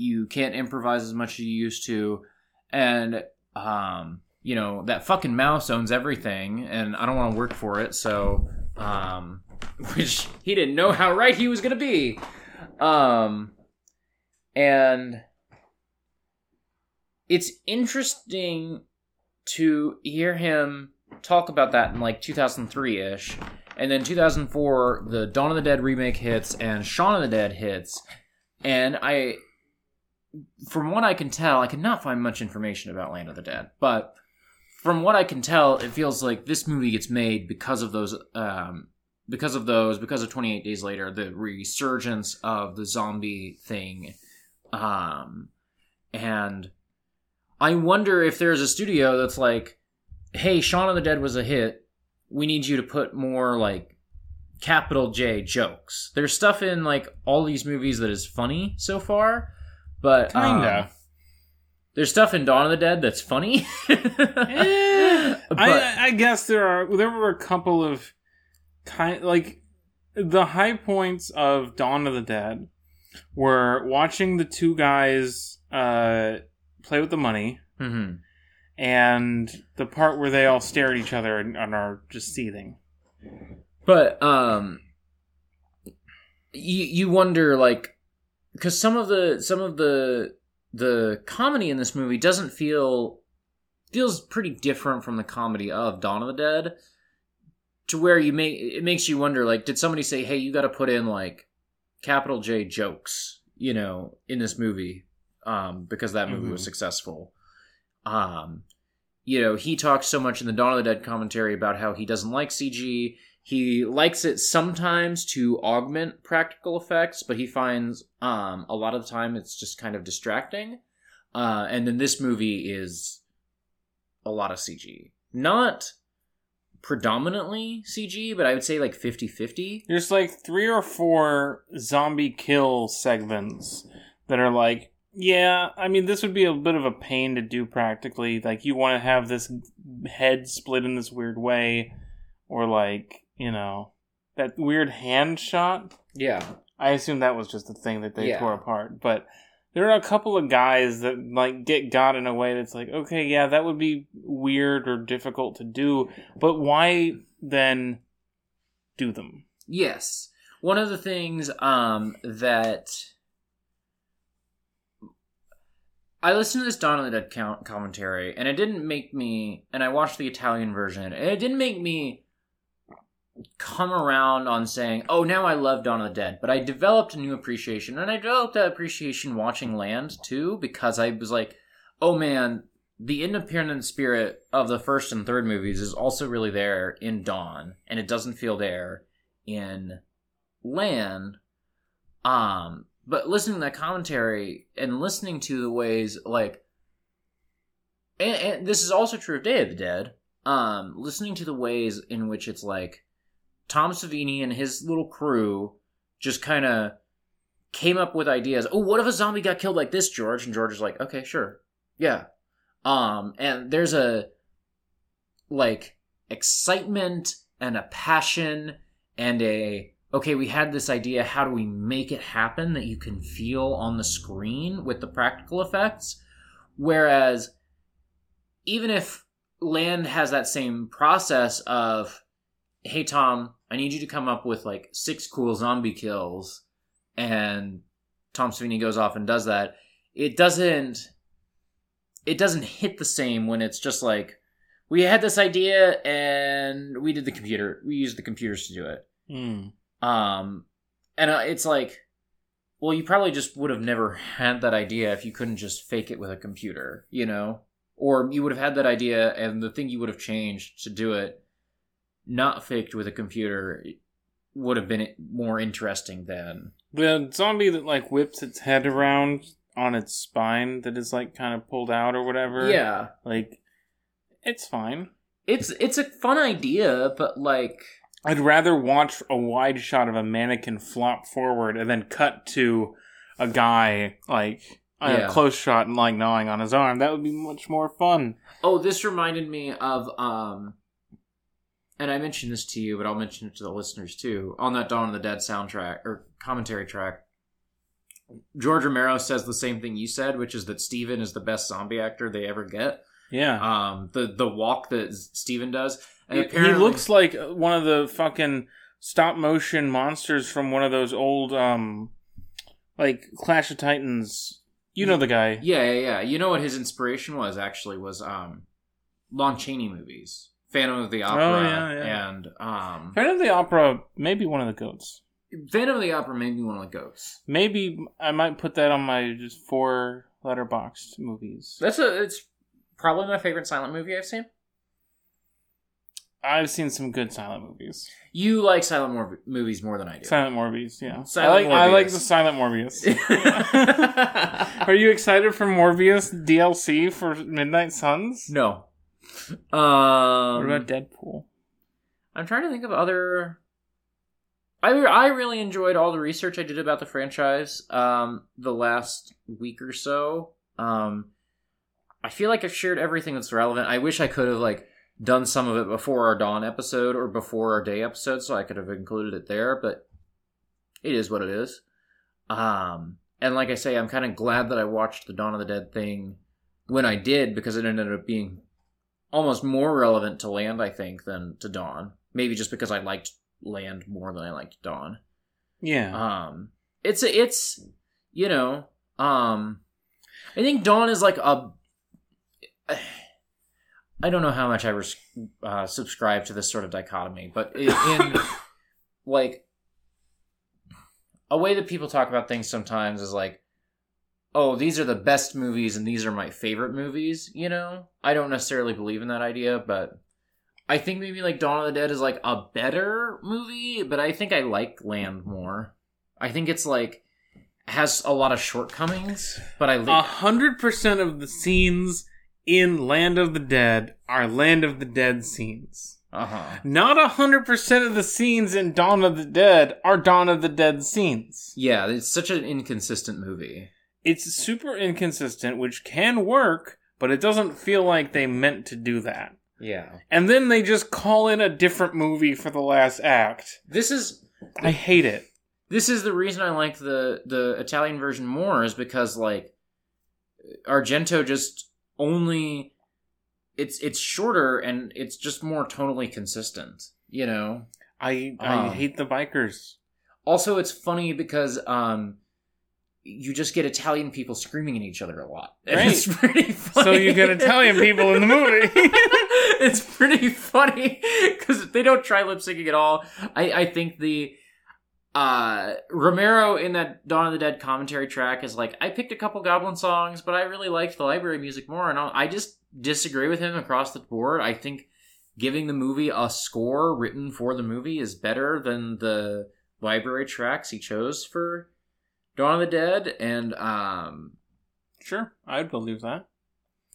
[SPEAKER 2] you can't improvise as much as you used to. And um, you know that fucking mouse owns everything, and I don't want to work for it. So, um, *laughs* which he didn't know how right he was gonna be. Um, and it's interesting to hear him talk about that in like 2003 ish. And then 2004, the Dawn of the Dead remake hits and Shaun of the Dead hits. And I, from what I can tell, I cannot find much information about Land of the Dead. But from what I can tell, it feels like this movie gets made because of those, um, because of those, because of 28 Days Later, the resurgence of the zombie thing. Um, and I wonder if there's a studio that's like, hey, Shaun of the Dead was a hit. We need you to put more like capital J jokes. There's stuff in like all these movies that is funny so far, but um,
[SPEAKER 1] Kinda.
[SPEAKER 2] there's stuff in Dawn of the Dead that's funny. *laughs*
[SPEAKER 1] Eh,
[SPEAKER 2] But-
[SPEAKER 1] I, I guess there are there were a couple of kind like the high points of Dawn of the Dead were watching the two guys uh, play with the money
[SPEAKER 2] Mm-hmm.
[SPEAKER 1] and the part where they all stare at each other and, and are just seething.
[SPEAKER 2] But um, you you wonder like because some of the some of the the comedy in this movie doesn't feel feels pretty different from the comedy of Dawn of the Dead to where you make it makes you wonder like did somebody say hey you got to put in like capital J jokes you know in this movie um because that movie was
[SPEAKER 1] Mhm.
[SPEAKER 2] successful um you know he talks so much in the Dawn of the Dead commentary about how he doesn't like CG he likes it sometimes to augment practical effects, but he finds um, a lot of the time it's just kind of distracting. Uh, and then this movie is a lot of CG. Not predominantly CG, but I would say like 50 50.
[SPEAKER 1] There's like three or four zombie kill segments that are like, yeah, I mean, this would be a bit of a pain to do practically. Like, you want to have this head split in this weird way, or like, you know, that weird hand shot.
[SPEAKER 2] Yeah.
[SPEAKER 1] I assume that was just a thing that they
[SPEAKER 2] Yeah.
[SPEAKER 1] tore apart. But there are a couple of guys that like get got in a way that's like, okay, yeah, that would be weird or difficult to do, but why then do them?
[SPEAKER 2] Yes. One of the things um, that I listened to this Dawn of the Dead count commentary, and it didn't make me. And I watched the Italian version, and it didn't make me come around on saying, "Oh, now I love Dawn of the Dead." But I developed a new appreciation, and I developed that appreciation watching Land too, because I was like, "Oh man." The independent spirit of the first and third movies is also really there in Dawn, and it doesn't feel there in land um but listening to that commentary and listening to the ways like and, and this is also true of Day of the Dead. Um, listening to the ways in which it's like Tom Savini and his little crew just kind of came up with ideas. Oh, what if a zombie got killed like this, George? And George is like, okay, sure, yeah. Um, and there's a like excitement and a passion and a okay, we had this idea. How do we make it happen that you can feel on the screen with the practical effects? Whereas, even if Land has that same process of, hey, Tom, I need you to come up with like six cool zombie kills, and Tom Savini goes off and does that, it doesn't. It doesn't hit the same when it's just like, we had this idea and we did the computer. We used the computers to do it.
[SPEAKER 1] Hmm.
[SPEAKER 2] Um, and uh, it's like, well, you probably just would have never had that idea if you couldn't just fake it with a computer, you know? Or you would have had that idea, and the thing you would have changed to do it not faked with a computer would have been more interesting than.
[SPEAKER 1] The zombie that like whips its head around on its spine that is like kind of pulled out or whatever.
[SPEAKER 2] Yeah,
[SPEAKER 1] Like it's fine.
[SPEAKER 2] it's it's a fun idea, but like,
[SPEAKER 1] I'd rather watch a wide shot of a mannequin flop forward and then cut to a guy like on
[SPEAKER 2] Yeah.
[SPEAKER 1] a close shot and like gnawing on his arm. That would be much more fun.
[SPEAKER 2] oh, this reminded me of um. And I mentioned this to you, but I'll mention it to the listeners too. On that Dawn of the Dead soundtrack or commentary track, George Romero says the same thing you said, which is that Steven is the best zombie actor they ever get.
[SPEAKER 1] Yeah.
[SPEAKER 2] Um, the the walk that Steven does, and
[SPEAKER 1] he, he looks like one of the fucking stop motion monsters from one of those old um like Clash of Titans. You know the guy.
[SPEAKER 2] yeah, yeah, yeah. You know what his inspiration was? Actually, was um, Lon Chaney movies, Phantom of the Opera,
[SPEAKER 1] Oh, yeah, yeah.
[SPEAKER 2] and um,
[SPEAKER 1] Phantom of the Opera, maybe one of the goats.
[SPEAKER 2] Phantom of the Opera made me one of the goats.
[SPEAKER 1] Maybe I might put that on my just four Letterboxd movies.
[SPEAKER 2] That's a it's probably my favorite silent movie I've seen.
[SPEAKER 1] I've seen some good silent movies.
[SPEAKER 2] You like silent mor- movies more than I do.
[SPEAKER 1] Silent Morbius, yeah.
[SPEAKER 2] Silent
[SPEAKER 1] I like I like the Silent Morbius. *laughs* Are you excited for Morbius DLC for Midnight Suns?
[SPEAKER 2] no. Um,
[SPEAKER 1] What about Deadpool?
[SPEAKER 2] I'm trying to think of other. I I really enjoyed all the research I did about the franchise um, the last week or so. Um, I feel like I've shared everything that's relevant. I wish I could have like done some of it before our dawn episode or before our day episode, so I could have included it there. But it is what it is. Um, and like I say, I'm kind of glad that I watched the Dawn of the Dead thing when I did because it ended up being almost more relevant to Land, I think, than to Dawn. Maybe just because I liked Land more than I liked Dawn.
[SPEAKER 1] Yeah.
[SPEAKER 2] Um, it's a, it's you know, um, I think Dawn is like a. *sighs* I don't know how much I res- uh, subscribe to this sort of dichotomy, but in, in *coughs* like a way that people talk about things sometimes is like, oh, these are the best movies and these are my favorite movies. You know, I don't necessarily believe in that idea, but I think maybe like Dawn of the Dead is like a better movie, but I think I like Land more. I think it's like has a lot of shortcomings, but I
[SPEAKER 1] A
[SPEAKER 2] like
[SPEAKER 1] hundred percent of the scenes in Land of the Dead are Land of the Dead scenes.
[SPEAKER 2] uh huh.
[SPEAKER 1] Not a hundred percent of the scenes in Dawn of the Dead are Dawn of the Dead scenes.
[SPEAKER 2] Yeah, it's such an inconsistent movie.
[SPEAKER 1] It's super inconsistent, which can work, but it doesn't feel like they meant to do that.
[SPEAKER 2] Yeah,
[SPEAKER 1] And then they just call in a different movie for the last act.
[SPEAKER 2] this is
[SPEAKER 1] I hate it.
[SPEAKER 2] this is the reason I like the the Italian version more is because like Argento just only it's it's shorter and it's just more tonally consistent. You know.
[SPEAKER 1] I I
[SPEAKER 2] Um,
[SPEAKER 1] hate the bikers.
[SPEAKER 2] Also, it's funny because um, you just get Italian people screaming at each other a lot. *laughs*
[SPEAKER 1] Right.
[SPEAKER 2] It's pretty funny.
[SPEAKER 1] So you get Italian people in the movie. *laughs*
[SPEAKER 2] it's pretty funny because they don't try lip syncing at all. I, I think the uh Romero in that Dawn of the Dead commentary track is like, I picked a couple Goblin songs, but I really liked the library music more, and I'll, I just disagree with him across the board. I think giving the movie a score written for the movie is better than the library tracks he chose for Dawn of the Dead, and um,
[SPEAKER 1] Sure, I'd believe that.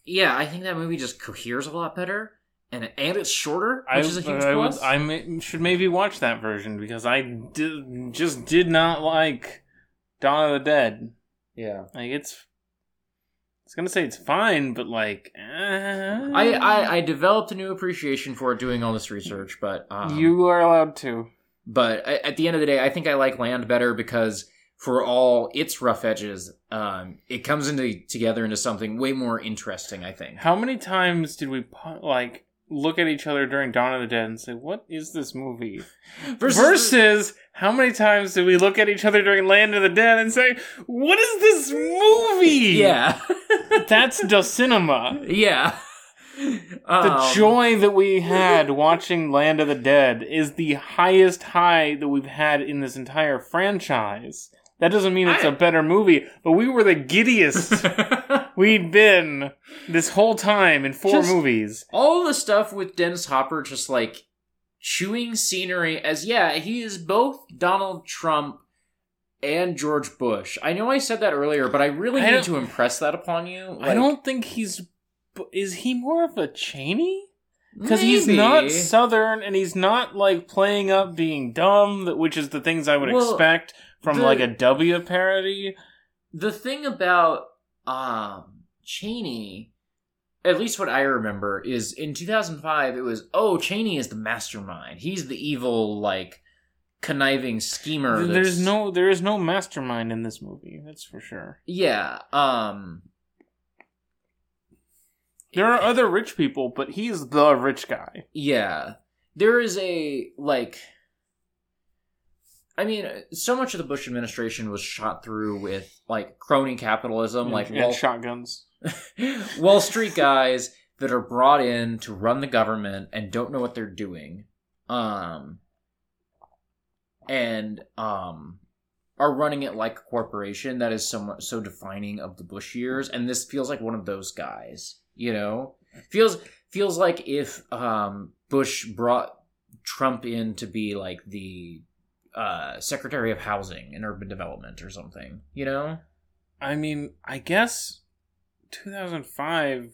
[SPEAKER 2] yeah, I think that movie just coheres a lot better, and and it's shorter, which
[SPEAKER 1] I,
[SPEAKER 2] is a huge
[SPEAKER 1] I,
[SPEAKER 2] plus.
[SPEAKER 1] I may, should maybe watch that version because I did, just did not like Dawn of the Dead.
[SPEAKER 2] yeah,
[SPEAKER 1] Like it's, it's gonna say it's fine, but like, eh.
[SPEAKER 2] I, I I developed a new appreciation for it doing all this research, but um,
[SPEAKER 1] you are allowed to.
[SPEAKER 2] But I- at the end of the day, I think I like Land better because for all its rough edges, um, it comes into together into something way more interesting. I think.
[SPEAKER 1] How many times did we like look at each other during Dawn of the Dead and say, "What is this movie?" *laughs* Versus, how many times did we look at each other during Land of the Dead and say, "What is this movie?"
[SPEAKER 2] yeah, *laughs*
[SPEAKER 1] that's the cinema.
[SPEAKER 2] yeah.
[SPEAKER 1] The
[SPEAKER 2] Um,
[SPEAKER 1] joy that we had watching Land of the Dead is the highest high that we've had in this entire franchise. That doesn't mean it's
[SPEAKER 2] I-
[SPEAKER 1] a better movie, but we were the giddiest *laughs* we'd been this whole time in four movies.
[SPEAKER 2] all the stuff with Dennis Hopper just like chewing scenery as yeah, he is both Donald Trump and George Bush. I know I said that earlier, but I really
[SPEAKER 1] I
[SPEAKER 2] need to impress that upon you.
[SPEAKER 1] I don't think he's. Is he more of a Cheney? Because he's not Southern and he's not like playing up being dumb, which is the things I would
[SPEAKER 2] Well,
[SPEAKER 1] expect from
[SPEAKER 2] the-
[SPEAKER 1] like a W parody.
[SPEAKER 2] the thing about um Cheney, at least what I remember, is in 2005 it was oh Cheney is the mastermind. He's the evil like conniving schemer.
[SPEAKER 1] There's no, there is no mastermind in this movie. That's for sure.
[SPEAKER 2] yeah. Um.
[SPEAKER 1] There are other rich people, but he's the rich guy.
[SPEAKER 2] Yeah. There is a like I mean, so much of the Bush administration was shot through with like crony capitalism, like
[SPEAKER 1] and
[SPEAKER 2] Wall,
[SPEAKER 1] shotguns. *laughs*
[SPEAKER 2] Wall Street guys that are brought in to run the government and don't know what they're doing. Um and um are running it like a corporation that is so so defining of the Bush years and this feels like one of those guys, you know? Feels feels like if um Bush brought Trump in to be like the uh Secretary of Housing and Urban Development or something, you know?
[SPEAKER 1] I mean, I guess 2005.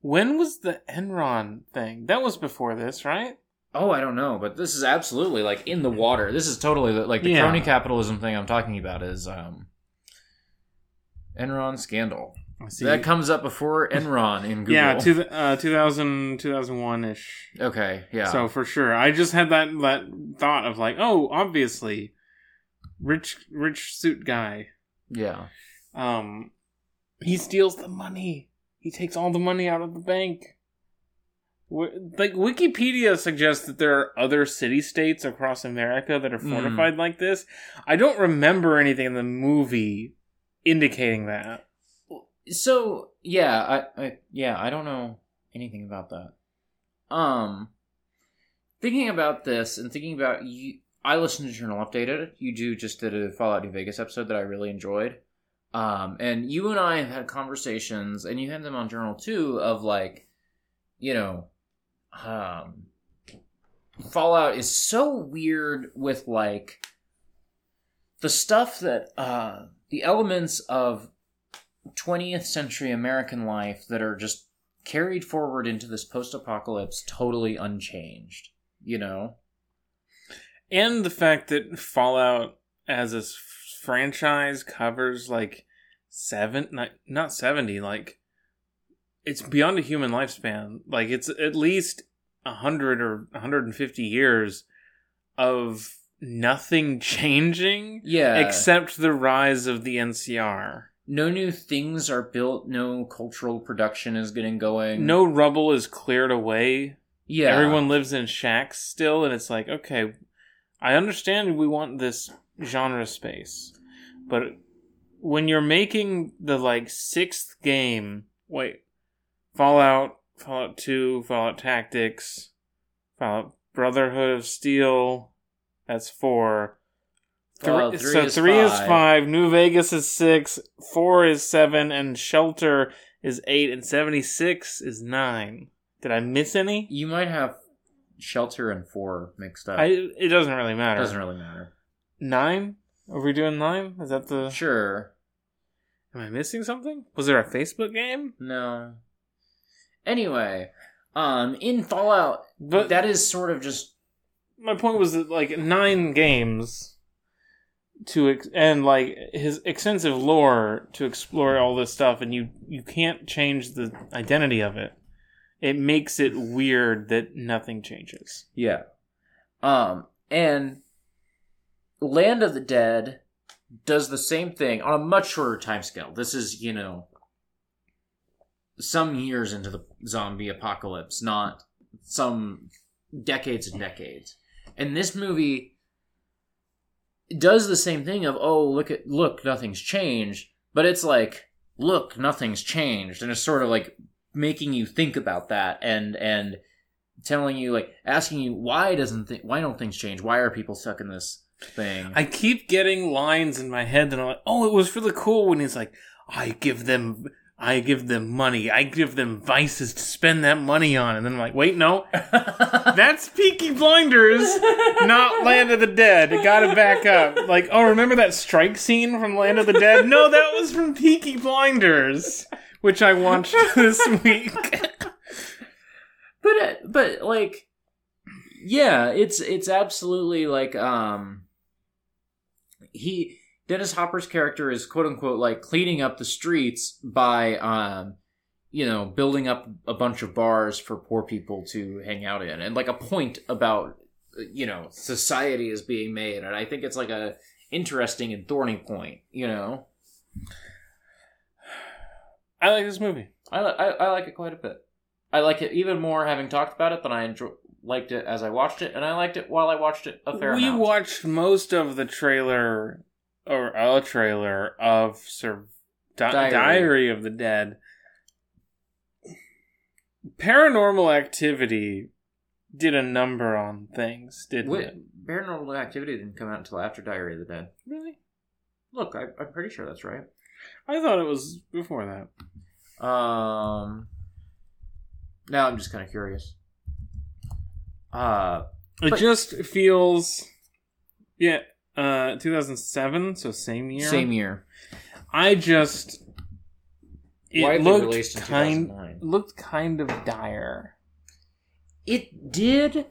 [SPEAKER 1] When was the Enron thing? That was before this, right?
[SPEAKER 2] Oh, I don't know, but this is absolutely like in the water. This is totally the- like the
[SPEAKER 1] Yeah.
[SPEAKER 2] crony capitalism thing I'm talking about is um Enron scandal. That comes up before *laughs* Enron in Google.
[SPEAKER 1] yeah, two, uh, 2000, 2001 ish.
[SPEAKER 2] okay, yeah.
[SPEAKER 1] So for sure, I just had that that thought of like, oh, obviously, rich rich suit guy.
[SPEAKER 2] yeah.
[SPEAKER 1] Um, he steals the money. He takes all the money out of the bank. Like Wikipedia suggests that there are other city states across America that are
[SPEAKER 2] Mm.
[SPEAKER 1] fortified like this. I don't remember anything in the movie indicating that.
[SPEAKER 2] So, yeah, I, I yeah, I don't know anything about that. Um thinking about this and thinking about you I listened to Journal Updated. You do just did a Fallout New Vegas episode that I really enjoyed. Um, and you and I have had conversations, and you had them on Journal too, of like, you know, um, Fallout is so weird with like the stuff that uh, the elements of 20th century American life that are just carried forward into this post-apocalypse totally unchanged. You know?
[SPEAKER 1] and the fact that Fallout as a franchise covers like seven, not, not seventy, like it's beyond a human lifespan. Like it's at least a hundred or hundred and fifty years of nothing *laughs* changing
[SPEAKER 2] Yeah.
[SPEAKER 1] except the rise of the NCR.
[SPEAKER 2] No new things are built. No cultural production is getting going.
[SPEAKER 1] No rubble is cleared away.
[SPEAKER 2] Yeah.
[SPEAKER 1] Everyone lives in shacks still, and it's like, okay, I understand we want this genre space, but when you're making the like sixth game, wait, Fallout, Fallout Two, Fallout Tactics, Fallout Brotherhood of Steel, that's four.
[SPEAKER 2] Fallout
[SPEAKER 1] Three-
[SPEAKER 2] 3
[SPEAKER 1] so
[SPEAKER 2] is
[SPEAKER 1] three is
[SPEAKER 2] five.
[SPEAKER 1] five, New Vegas is six, four is seven, and Shelter is eight, and seventy six is nine. Did I miss any?
[SPEAKER 2] You might have Shelter and Four mixed up.
[SPEAKER 1] I it doesn't really matter.
[SPEAKER 2] Doesn't really matter.
[SPEAKER 1] Nine? Are we doing nine? Is that the?
[SPEAKER 2] Sure.
[SPEAKER 1] Am I missing something? Was there a Facebook game?
[SPEAKER 2] No. Anyway, um, in Fallout,
[SPEAKER 1] But
[SPEAKER 2] that is sort of just
[SPEAKER 1] my point was that like nine games to ex- and like his extensive lore to explore all this stuff, and you you can't change the identity of it. It makes it weird that nothing changes.
[SPEAKER 2] yeah. Um, and Land of the Dead does the same thing on a much shorter time scale. This is, you know, some years into the zombie apocalypse, not some decades and decades. And this movie does the same thing of, oh, look at look, nothing's changed, but it's like, look, nothing's changed, and it's sort of like making you think about that and and telling you like asking you why doesn't th- why don't things change? Why are people stuck in this thing?
[SPEAKER 1] I keep getting lines in my head that I'm like, oh, it was really cool when he's like, I give them. I give them money. I give them vices to spend that money on. And then I'm like, wait, no. *laughs* That's Peaky Blinders, not Land of the Dead. It got to back up. Like, oh, remember that strike scene from Land of the Dead? No, that was from Peaky Blinders, which I watched *laughs* this week.
[SPEAKER 2] but uh, but like yeah it's it's absolutely like um he dennis hopper's character is quote unquote like cleaning up the streets by um you know building up a bunch of bars for poor people to hang out in and like a point about you know society is being made and i think it's like a interesting and thorny point you know
[SPEAKER 1] I like this movie.
[SPEAKER 2] I, li- I, I like it quite a bit. I like it even more having talked about it than I enjoy- liked it as I watched it, and I liked it while I watched it a fair
[SPEAKER 1] we
[SPEAKER 2] amount.
[SPEAKER 1] watched most of the trailer or a trailer of Sur- Di-
[SPEAKER 2] Diary.
[SPEAKER 1] Diary. of the Dead. Paranormal Activity did a number on things, didn't
[SPEAKER 2] Wait,
[SPEAKER 1] it?
[SPEAKER 2] Paranormal Activity didn't come out until after Diary of the Dead.
[SPEAKER 1] Really?
[SPEAKER 2] Look, I, I'm pretty sure that's right.
[SPEAKER 1] I thought it was before that.
[SPEAKER 2] Um, now I'm just kind of curious. Uh,
[SPEAKER 1] It
[SPEAKER 2] But-
[SPEAKER 1] just feels, yeah, uh, 2007, so same year.
[SPEAKER 2] same year.
[SPEAKER 1] I just it
[SPEAKER 2] Widely
[SPEAKER 1] looked
[SPEAKER 2] released
[SPEAKER 1] kind
[SPEAKER 2] 2009.
[SPEAKER 1] looked kind of dire.
[SPEAKER 2] It did,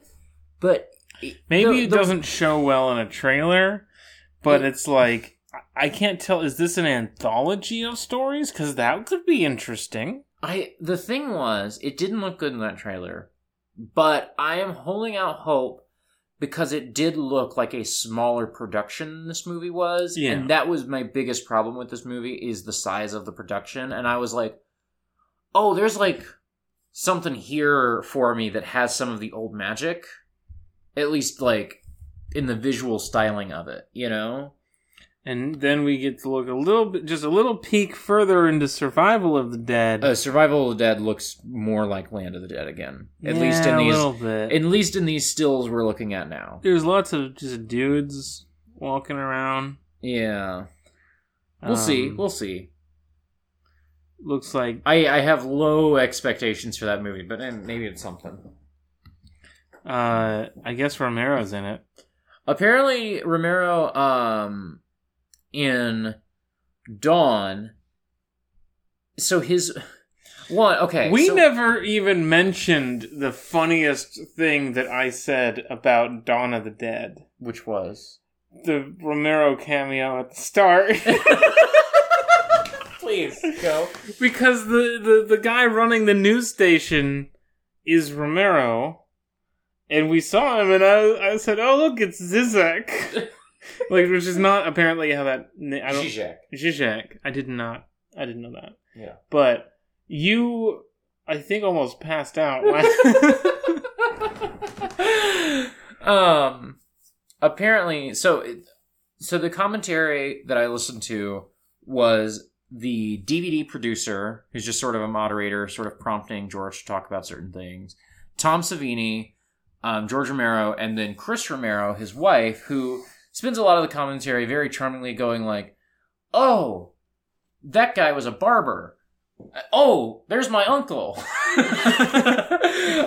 [SPEAKER 2] but it-
[SPEAKER 1] Maybe
[SPEAKER 2] the-
[SPEAKER 1] it
[SPEAKER 2] the-
[SPEAKER 1] doesn't show well in a trailer, but
[SPEAKER 2] It-
[SPEAKER 1] it's like I- I can't tell. Is this an anthology of stories? Because that could be interesting.
[SPEAKER 2] I the thing was, it didn't look good in that trailer, but I am holding out hope because it did look like a smaller production this movie was,
[SPEAKER 1] Yeah.
[SPEAKER 2] and that was my biggest problem with this movie is the size of the production, and I was like, oh, there's like something here for me that has some of the old magic, at least like in the visual styling of it, you know.
[SPEAKER 1] And then we get to look a little bit, just a little peek further into Survival of the Dead.
[SPEAKER 2] Uh, Survival of the Dead looks more like Land of the Dead again, at
[SPEAKER 1] Yeah,
[SPEAKER 2] least in
[SPEAKER 1] a
[SPEAKER 2] these
[SPEAKER 1] little bit.
[SPEAKER 2] at least in these stills we're looking at now.
[SPEAKER 1] There's lots of just dudes walking around.
[SPEAKER 2] Yeah, we'll see.
[SPEAKER 1] Um,
[SPEAKER 2] We'll see.
[SPEAKER 1] Looks like
[SPEAKER 2] I I have low expectations for that movie, but maybe it's something.
[SPEAKER 1] uh, I guess Romero's in it.
[SPEAKER 2] Apparently, Romero, um, in Dawn. So his one okay.
[SPEAKER 1] we
[SPEAKER 2] so-
[SPEAKER 1] never even mentioned the funniest thing that I said about Dawn of the Dead.
[SPEAKER 2] which was
[SPEAKER 1] The Romero cameo at the start. *laughs*
[SPEAKER 2] please go.
[SPEAKER 1] because the, the, the guy running the news station is Romero. And we saw him, and I, I said, "Oh, look, it's Zizek," *laughs* like, which is not apparently how that. I don't.
[SPEAKER 2] Zizek.
[SPEAKER 1] Zizek. I did not. I didn't know that.
[SPEAKER 2] Yeah.
[SPEAKER 1] But you, I think, almost passed out. *laughs* *laughs*
[SPEAKER 2] um apparently so it- so the commentary that i listened to was the dvd producer who's just sort of a moderator sort of prompting george to talk about certain things tom savini um, george romero and then chris romero his wife who spends a lot of the commentary very charmingly going like oh that guy was a barber oh there's my uncle *laughs*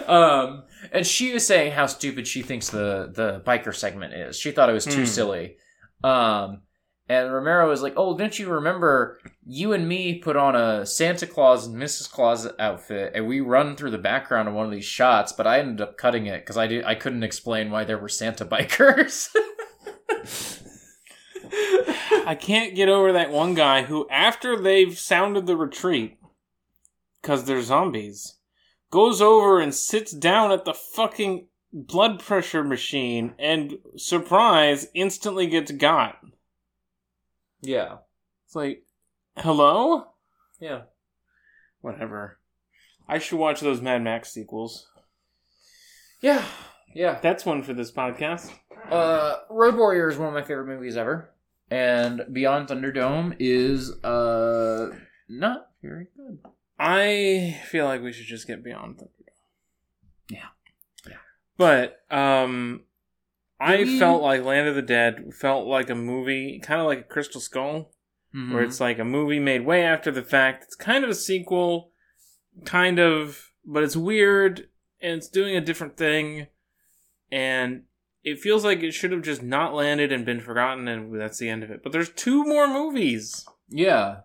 [SPEAKER 2] um and she was saying how stupid she thinks the the biker segment is. She thought it was too
[SPEAKER 1] Hmm.
[SPEAKER 2] silly. Um And Romero was like, "Oh, didn't you remember you and me put on a Santa Claus and Mrs. Claus outfit, and we run through the background of one of these shots, but I ended up cutting it because I did I couldn't explain why there were Santa bikers." *laughs*
[SPEAKER 1] I can't get over that one guy who, after they've sounded the retreat, because they're zombies, goes over and sits down at the fucking blood pressure machine and, surprise, instantly gets got.
[SPEAKER 2] yeah,
[SPEAKER 1] It's like, hello?
[SPEAKER 2] yeah.
[SPEAKER 1] Whatever. I should watch those Mad Max sequels.
[SPEAKER 2] Yeah, yeah.
[SPEAKER 1] That's one for this podcast.
[SPEAKER 2] Uh, Road Warrior is one of my favorite movies ever, and Beyond Thunderdome is uh not very good.
[SPEAKER 1] I feel like we should just get beyond Thunderdome.
[SPEAKER 2] Yeah. Yeah.
[SPEAKER 1] But um I
[SPEAKER 2] we-
[SPEAKER 1] felt like Land of the Dead felt like a movie, kind of like a Crystal Skull,
[SPEAKER 2] Mm-hmm.
[SPEAKER 1] where it's like a movie made way after the fact. It's kind of a sequel, kind of, but it's weird and it's doing a different thing and it feels like it should have just not landed and been forgotten and that's the end of it. But there's two more movies.
[SPEAKER 2] yeah,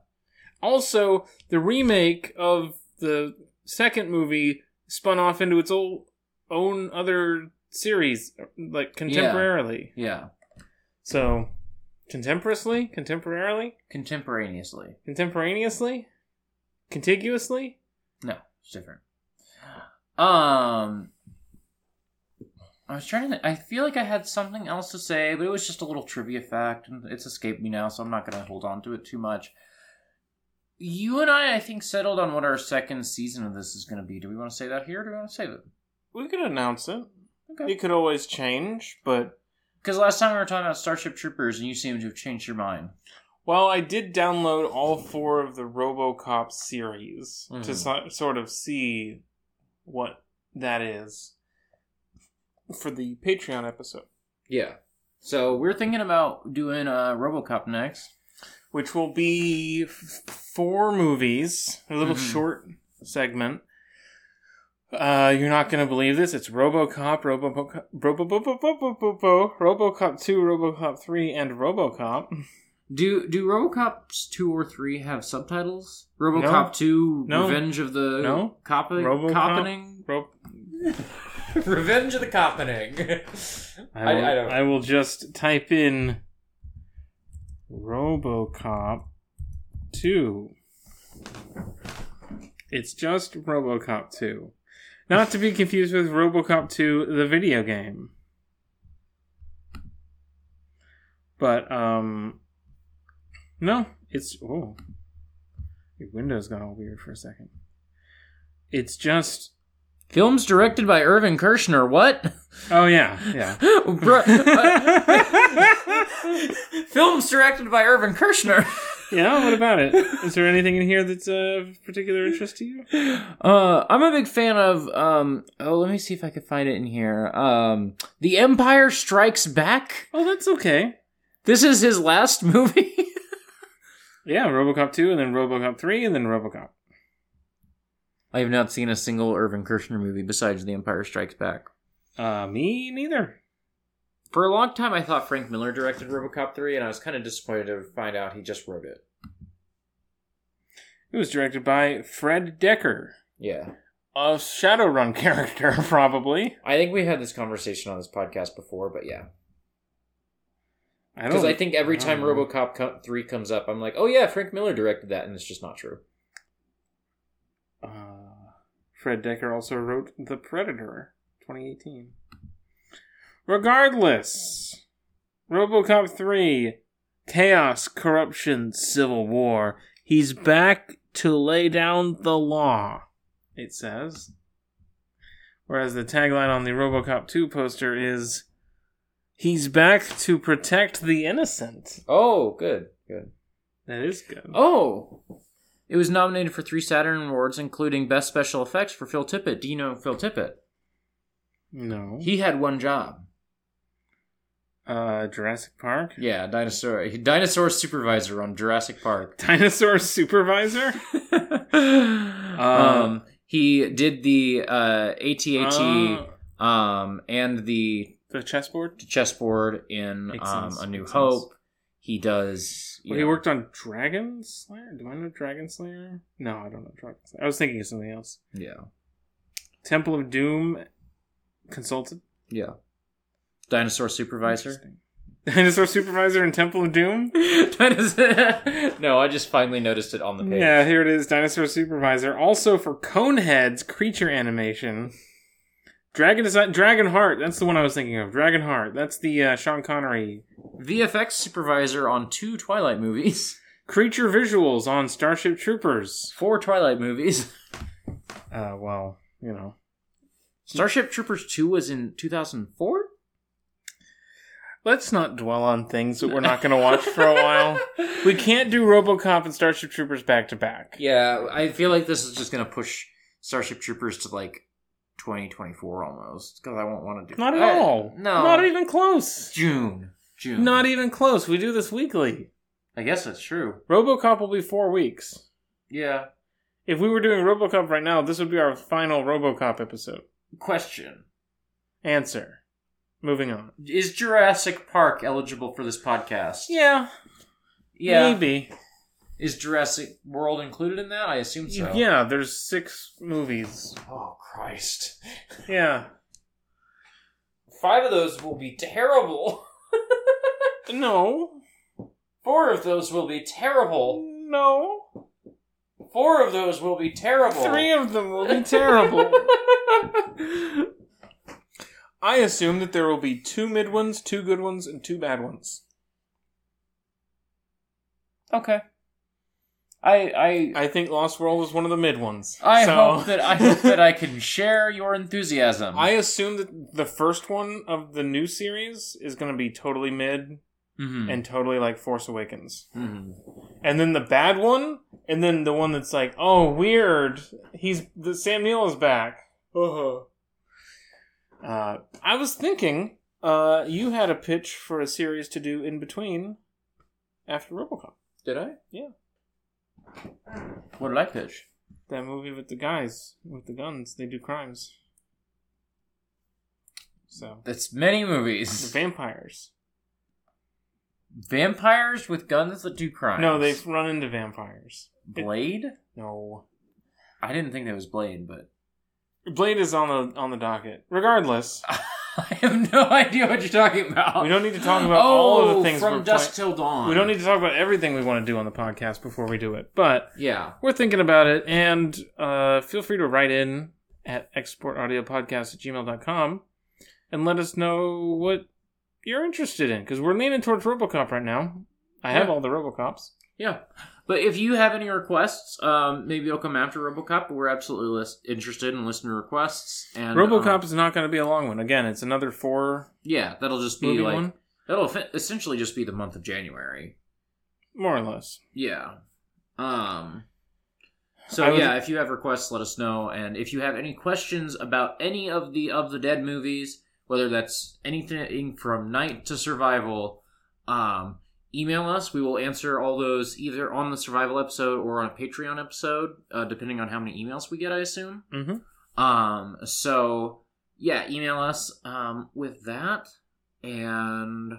[SPEAKER 1] Also, the remake of the second movie spun off into its own own other series, like contemporarily.
[SPEAKER 2] yeah,
[SPEAKER 1] So, contemporaneously, contemporarily,
[SPEAKER 2] contemporaneously.
[SPEAKER 1] contemporaneously, contiguously.
[SPEAKER 2] No, it's different. Um, I was trying to. I feel like I had something else to say, but it was just a little trivia fact, and it's escaped me now, so I'm not going to hold on to it too much. You and I, I think, settled on what our second season of this is going to be. Do we want to say that here, or do we want to save it?
[SPEAKER 1] We could announce it.
[SPEAKER 2] Okay.
[SPEAKER 1] It could always change, but
[SPEAKER 2] Because last time we were talking about Starship Troopers, and you seem to have changed your mind.
[SPEAKER 1] well, I did download all four of the RoboCop series to
[SPEAKER 2] Mhm.
[SPEAKER 1] so- sort of see what that is for the Patreon episode.
[SPEAKER 2] Yeah. So we're thinking about doing uh, RoboCop next.
[SPEAKER 1] which will be f- four movies, a little
[SPEAKER 2] Mhm.
[SPEAKER 1] short segment. Uh, you're not gonna believe this. It's RoboCop, RoboCop, RoboCop, RoboCop two, RoboCop three, and RoboCop.
[SPEAKER 2] Do do RoboCops two or three have subtitles? RoboCop two,
[SPEAKER 1] No.
[SPEAKER 2] Revenge of the
[SPEAKER 1] No.
[SPEAKER 2] Cop-
[SPEAKER 1] RoboCop.
[SPEAKER 2] Coppening,
[SPEAKER 1] Ro- *laughs*
[SPEAKER 2] Revenge of the Coppening. *laughs*
[SPEAKER 1] I,
[SPEAKER 2] I- I don't-
[SPEAKER 1] I will just type in RoboCop two. It's just RoboCop two, not to be confused with RoboCop two, the video game. But um, no, it's oh, your window's got all weird for a second. It's just
[SPEAKER 2] Films directed by Irvin Kershner. What?
[SPEAKER 1] oh yeah yeah. *laughs*
[SPEAKER 2] Bru- uh, *laughs* Films directed by Irvin Kershner.
[SPEAKER 1] Yeah, what about it? Is there anything in here that's of particular interest to you?
[SPEAKER 2] Uh, I'm a big fan of. Um, oh, let me see if I can find it in here. Um, The Empire Strikes Back.
[SPEAKER 1] Oh, that's okay.
[SPEAKER 2] This is his last movie. *laughs*
[SPEAKER 1] Yeah, RoboCop 2 and then RoboCop 3 and then RoboCop.
[SPEAKER 2] I have not seen a single Irvin Kershner movie besides The Empire Strikes Back.
[SPEAKER 1] Uh, me neither.
[SPEAKER 2] For a long time, I thought Frank Miller directed RoboCop 3, and I was kind of disappointed to find out he just wrote it.
[SPEAKER 1] It was directed by Fred Dekker,
[SPEAKER 2] Yeah.
[SPEAKER 1] a Shadowrun *laughs* character, probably.
[SPEAKER 2] I think we had this conversation on this podcast before, but yeah.
[SPEAKER 1] I
[SPEAKER 2] Because
[SPEAKER 1] don't.
[SPEAKER 2] I think every time
[SPEAKER 1] I don't know.
[SPEAKER 2] RoboCop co- 3 comes up, I'm like, oh yeah, Frank Miller directed that, and it's just not true.
[SPEAKER 1] Uh, Fred Dekker also wrote The Predator, 2018. Regardless, RoboCop 3, Chaos, Corruption, Civil War. He's back to lay down the law, it says. Whereas the tagline on the RoboCop 2 poster is He's back to protect the innocent.
[SPEAKER 2] Oh, good, good.
[SPEAKER 1] That is good.
[SPEAKER 2] Oh! It was nominated for three Saturn Awards, including Best Special Effects for Phil Tippett. Do you know Phil Tippett?
[SPEAKER 1] No.
[SPEAKER 2] He had one job.
[SPEAKER 1] Uh, Jurassic Park?
[SPEAKER 2] Yeah, dinosaur dinosaur supervisor on Jurassic Park. *laughs*
[SPEAKER 1] Dinosaur Supervisor? *laughs*
[SPEAKER 2] um, he did the uh, AT-AT
[SPEAKER 1] Uh,
[SPEAKER 2] um, and the
[SPEAKER 1] the chessboard?
[SPEAKER 2] The chessboard in um, A New Hope. He does.
[SPEAKER 1] Well, he worked on Dragon Slayer. Do I know Dragon Slayer? No, I don't know Dragon Slayer. I was thinking of something else.
[SPEAKER 2] Yeah.
[SPEAKER 1] Temple of Doom consulted.
[SPEAKER 2] Yeah. Dinosaur supervisor. *laughs*
[SPEAKER 1] Dinosaur supervisor in Temple of Doom. *laughs*
[SPEAKER 2] no, I just finally noticed it on the page.
[SPEAKER 1] Yeah, here it is. Dinosaur supervisor. Also for Conehead's creature animation. Dragon design. Dragon Heart. That's the one I was thinking of. Dragon Heart. That's the uh, Sean Connery.
[SPEAKER 2] VFX supervisor on two Twilight movies. *laughs*
[SPEAKER 1] Creature visuals on Starship Troopers.
[SPEAKER 2] Four Twilight movies. *laughs*
[SPEAKER 1] Uh, well, you know.
[SPEAKER 2] Starship Troopers 2 was in 2004?
[SPEAKER 1] Let's not dwell on things that we're not going to watch for a while. *laughs* We can't do RoboCop and Starship Troopers back to back.
[SPEAKER 2] Yeah, I feel like this is just going to push Starship Troopers to like 2024 almost. Because I won't want to do
[SPEAKER 1] Not at all.
[SPEAKER 2] No.
[SPEAKER 1] Not even close.
[SPEAKER 2] June. June.
[SPEAKER 1] Not even close. We do this weekly.
[SPEAKER 2] I guess that's true.
[SPEAKER 1] RoboCop will be four weeks.
[SPEAKER 2] Yeah.
[SPEAKER 1] If we were doing RoboCop right now, this would be our final RoboCop episode.
[SPEAKER 2] Question
[SPEAKER 1] Answer. Moving on.
[SPEAKER 2] Is Jurassic Park eligible for this podcast?
[SPEAKER 1] Yeah,
[SPEAKER 2] Yeah.
[SPEAKER 1] maybe.
[SPEAKER 2] Is Jurassic World included in that? I assume so.
[SPEAKER 1] Yeah, there's six movies.
[SPEAKER 2] Oh, Christ.
[SPEAKER 1] Yeah.
[SPEAKER 2] Five of those will be terrible. *laughs*
[SPEAKER 1] No.
[SPEAKER 2] Four of those will be terrible.
[SPEAKER 1] No.
[SPEAKER 2] Four of those will be terrible.
[SPEAKER 1] Three of them will be terrible. *laughs* I assume that there will be two mid ones, two good ones, and two bad ones.
[SPEAKER 2] okay. I I
[SPEAKER 1] I think Lost World is one of the mid ones.
[SPEAKER 2] I
[SPEAKER 1] So-
[SPEAKER 2] hope that I hope that I *laughs* can share your enthusiasm.
[SPEAKER 1] I assume that the first one of the new series is going to be totally mid
[SPEAKER 2] Mhm.
[SPEAKER 1] and totally like Force Awakens.
[SPEAKER 2] Mhm.
[SPEAKER 1] And then the bad one, and then the one that's like, oh, weird. He's the Sam Neill is back. Uh-huh. Uh, I was thinking, uh, you had a pitch for a series to do in between after RoboCop.
[SPEAKER 2] Did I?
[SPEAKER 1] Yeah.
[SPEAKER 2] What did I pitch?
[SPEAKER 1] That movie with the guys with the guns, they do crimes. So
[SPEAKER 2] That's many
[SPEAKER 1] the
[SPEAKER 2] movies.
[SPEAKER 1] vampires.
[SPEAKER 2] Vampires with guns that do crimes.
[SPEAKER 1] No, they run into vampires.
[SPEAKER 2] Blade.
[SPEAKER 1] No,
[SPEAKER 2] I didn't think that was Blade, but
[SPEAKER 1] Blade is on the on the docket. Regardless, *laughs*
[SPEAKER 2] I have no idea what you're talking about.
[SPEAKER 1] We don't need to talk about all of the things
[SPEAKER 2] Oh, from
[SPEAKER 1] we're
[SPEAKER 2] dusk
[SPEAKER 1] playing-
[SPEAKER 2] till dawn.
[SPEAKER 1] we don't need to talk about everything we want to do on the podcast before we do it. But
[SPEAKER 2] Yeah.
[SPEAKER 1] we're thinking about it, and uh, feel free to write in at exportaudiopodcast at gmail.com and let us know what you're interested in, because we're leaning towards Robocop right now. I have
[SPEAKER 2] Yeah.
[SPEAKER 1] all the Robocops.
[SPEAKER 2] Yeah. But if you have any requests, um, maybe it'll come after RoboCop. But we're absolutely lis- interested in listener requests. And
[SPEAKER 1] Robocop
[SPEAKER 2] um,
[SPEAKER 1] is not going to be a long one. Again, it's another four
[SPEAKER 2] yeah, that'll just be like
[SPEAKER 1] one,
[SPEAKER 2] that'll essentially just be the month of January.
[SPEAKER 1] more or less.
[SPEAKER 2] Yeah. Um. So
[SPEAKER 1] would-
[SPEAKER 2] yeah, if you have requests, let us know. And if you have any questions about any of the of the dead movies, whether that's anything from Night to Survival, um, email us. We will answer all those either on the Survival episode or on a Patreon episode, uh, depending on how many emails we get. I assume.
[SPEAKER 1] Mm-hmm.
[SPEAKER 2] Um. So yeah, email us um, with that and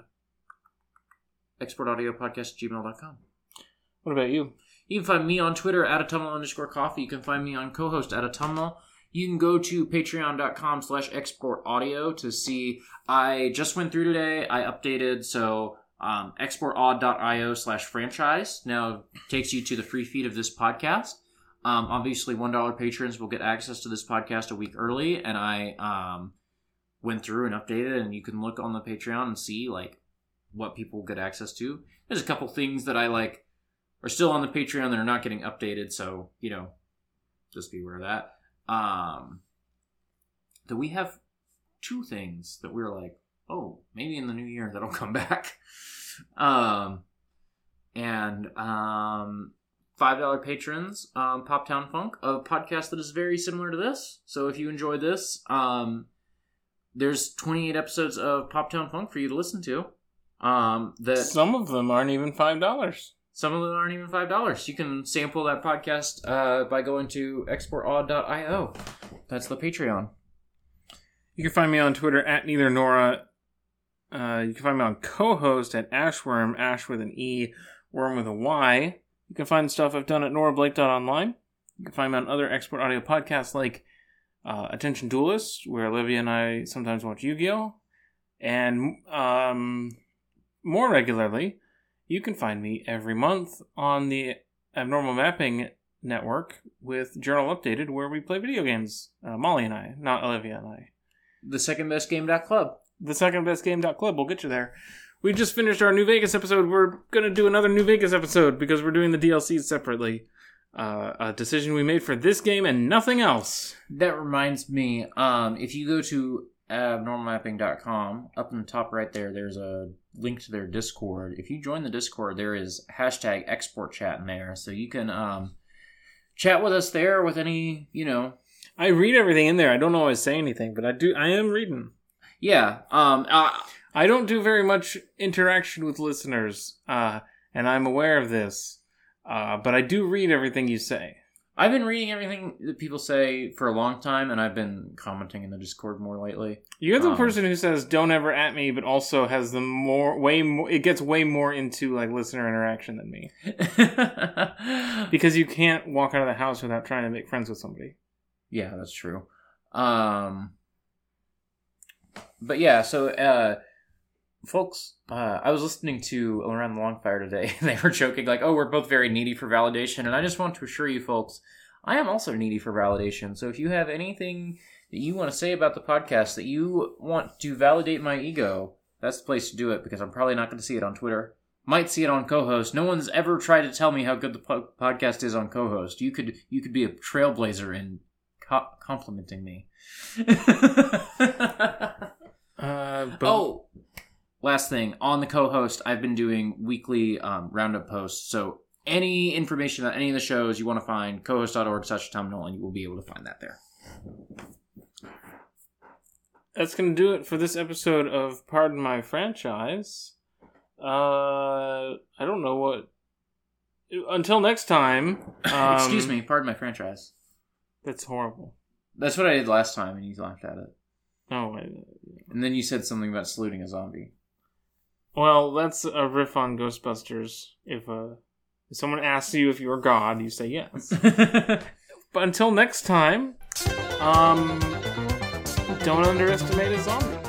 [SPEAKER 2] exportaudiopodcast gmail.com.
[SPEAKER 1] What about you?
[SPEAKER 2] You can find me on Twitter at autumnal underscore coffee. You can find me on Cohost at autumnal. You can go to patreon.com slash export audio to see. I just went through today. I updated. So um, exportaud.io slash franchise now takes you to the free feed of this podcast. Um, obviously, $1 patrons will get access to this podcast a week early. And I um, went through and updated. And you can look on the Patreon and see like what people get access to. There's a couple things that I like are still on the Patreon that are not getting updated, so you know, just be aware of that. Um, that we have two things that we're like, oh, maybe in the new year that'll *laughs* come back. Um, and um, five dollar patrons, um, Pop Town Funk, a podcast that is very similar to this. So if you enjoy this, um, there's 28 episodes of Pop Town Funk for you to listen to. Um, that
[SPEAKER 1] Some of them aren't even five dollars.
[SPEAKER 2] Some of them aren't even five dollars. You can sample that podcast uh, by going to exportaud.io. That's the Patreon.
[SPEAKER 1] You can find me on Twitter at neither Nora Uh, you can find me on co-host at Ashworm, Ash with an E, Worm with a Y. You can find stuff I've done at norablake.online. You can find me on other export audio podcasts like uh, Attention Duelist, where Olivia and I sometimes watch Yu-Gi-Oh! And um, more regularly, you can find me every month on the Abnormal Mapping Network with Journal Updated, where we play video games. Uh, Molly and I, not Olivia and I.
[SPEAKER 2] The second best game dot club.
[SPEAKER 1] The second best game.club will get you there. We just finished our New Vegas episode. We're going to do another New Vegas episode because we're doing the DLCs separately. Uh, a decision we made for this game and nothing else.
[SPEAKER 2] That reminds me, um, if you go to abnormalmapping.com, up in the top right there, there's a link to their Discord. If you join the Discord, there is hashtag export chat in there, so you can um, chat with us there with any, you know.
[SPEAKER 1] I read everything in there. I don't always say anything, but I do. I am reading.
[SPEAKER 2] Yeah, um, uh,
[SPEAKER 1] I don't do very much interaction with listeners, uh, and I'm aware of this. Uh, but I do read everything you say.
[SPEAKER 2] I've been reading everything that people say for a long time, and I've been commenting in the Discord more lately.
[SPEAKER 1] You're the
[SPEAKER 2] Um,
[SPEAKER 1] person who says "don't ever at me," but also has the more way more. It gets way more into like listener interaction than me *laughs* because you can't walk out of the house without trying to make friends with somebody.
[SPEAKER 2] Yeah, that's true. Um, but yeah, so uh, folks, uh, I was listening to Around the Longfire today, and *laughs* they were joking like, "Oh, we're both very needy for validation," and I just want to assure you, folks, I am also needy for validation. So if you have anything that you want to say about the podcast that you want to validate my ego, that's the place to do it because I'm probably not going to see it on Twitter. Might see it on Cohost. No one's ever tried to tell me how good the po- podcast is on Cohost. You could you could be a trailblazer in co- complimenting me. *laughs*
[SPEAKER 1] Uh, but
[SPEAKER 2] oh, last thing on the Cohost, I've been doing weekly um, roundup posts. So any information on any of the shows you want to find, cohost.org slash Tom Nolan, you will be able to find that there.
[SPEAKER 1] that's gonna do it for this episode of Pardon My Franchise. Uh, I don't know what. Until next time. *coughs* Um,
[SPEAKER 2] Excuse me, pardon my franchise.
[SPEAKER 1] That's horrible.
[SPEAKER 2] That's what I did last time, and you laughed at it.
[SPEAKER 1] Oh, I,
[SPEAKER 2] And then you said something about saluting a zombie.
[SPEAKER 1] Well, that's a riff on Ghostbusters. If uh, if someone asks you if you're God, you say yes. *laughs* but until next time, um, don't underestimate a zombie.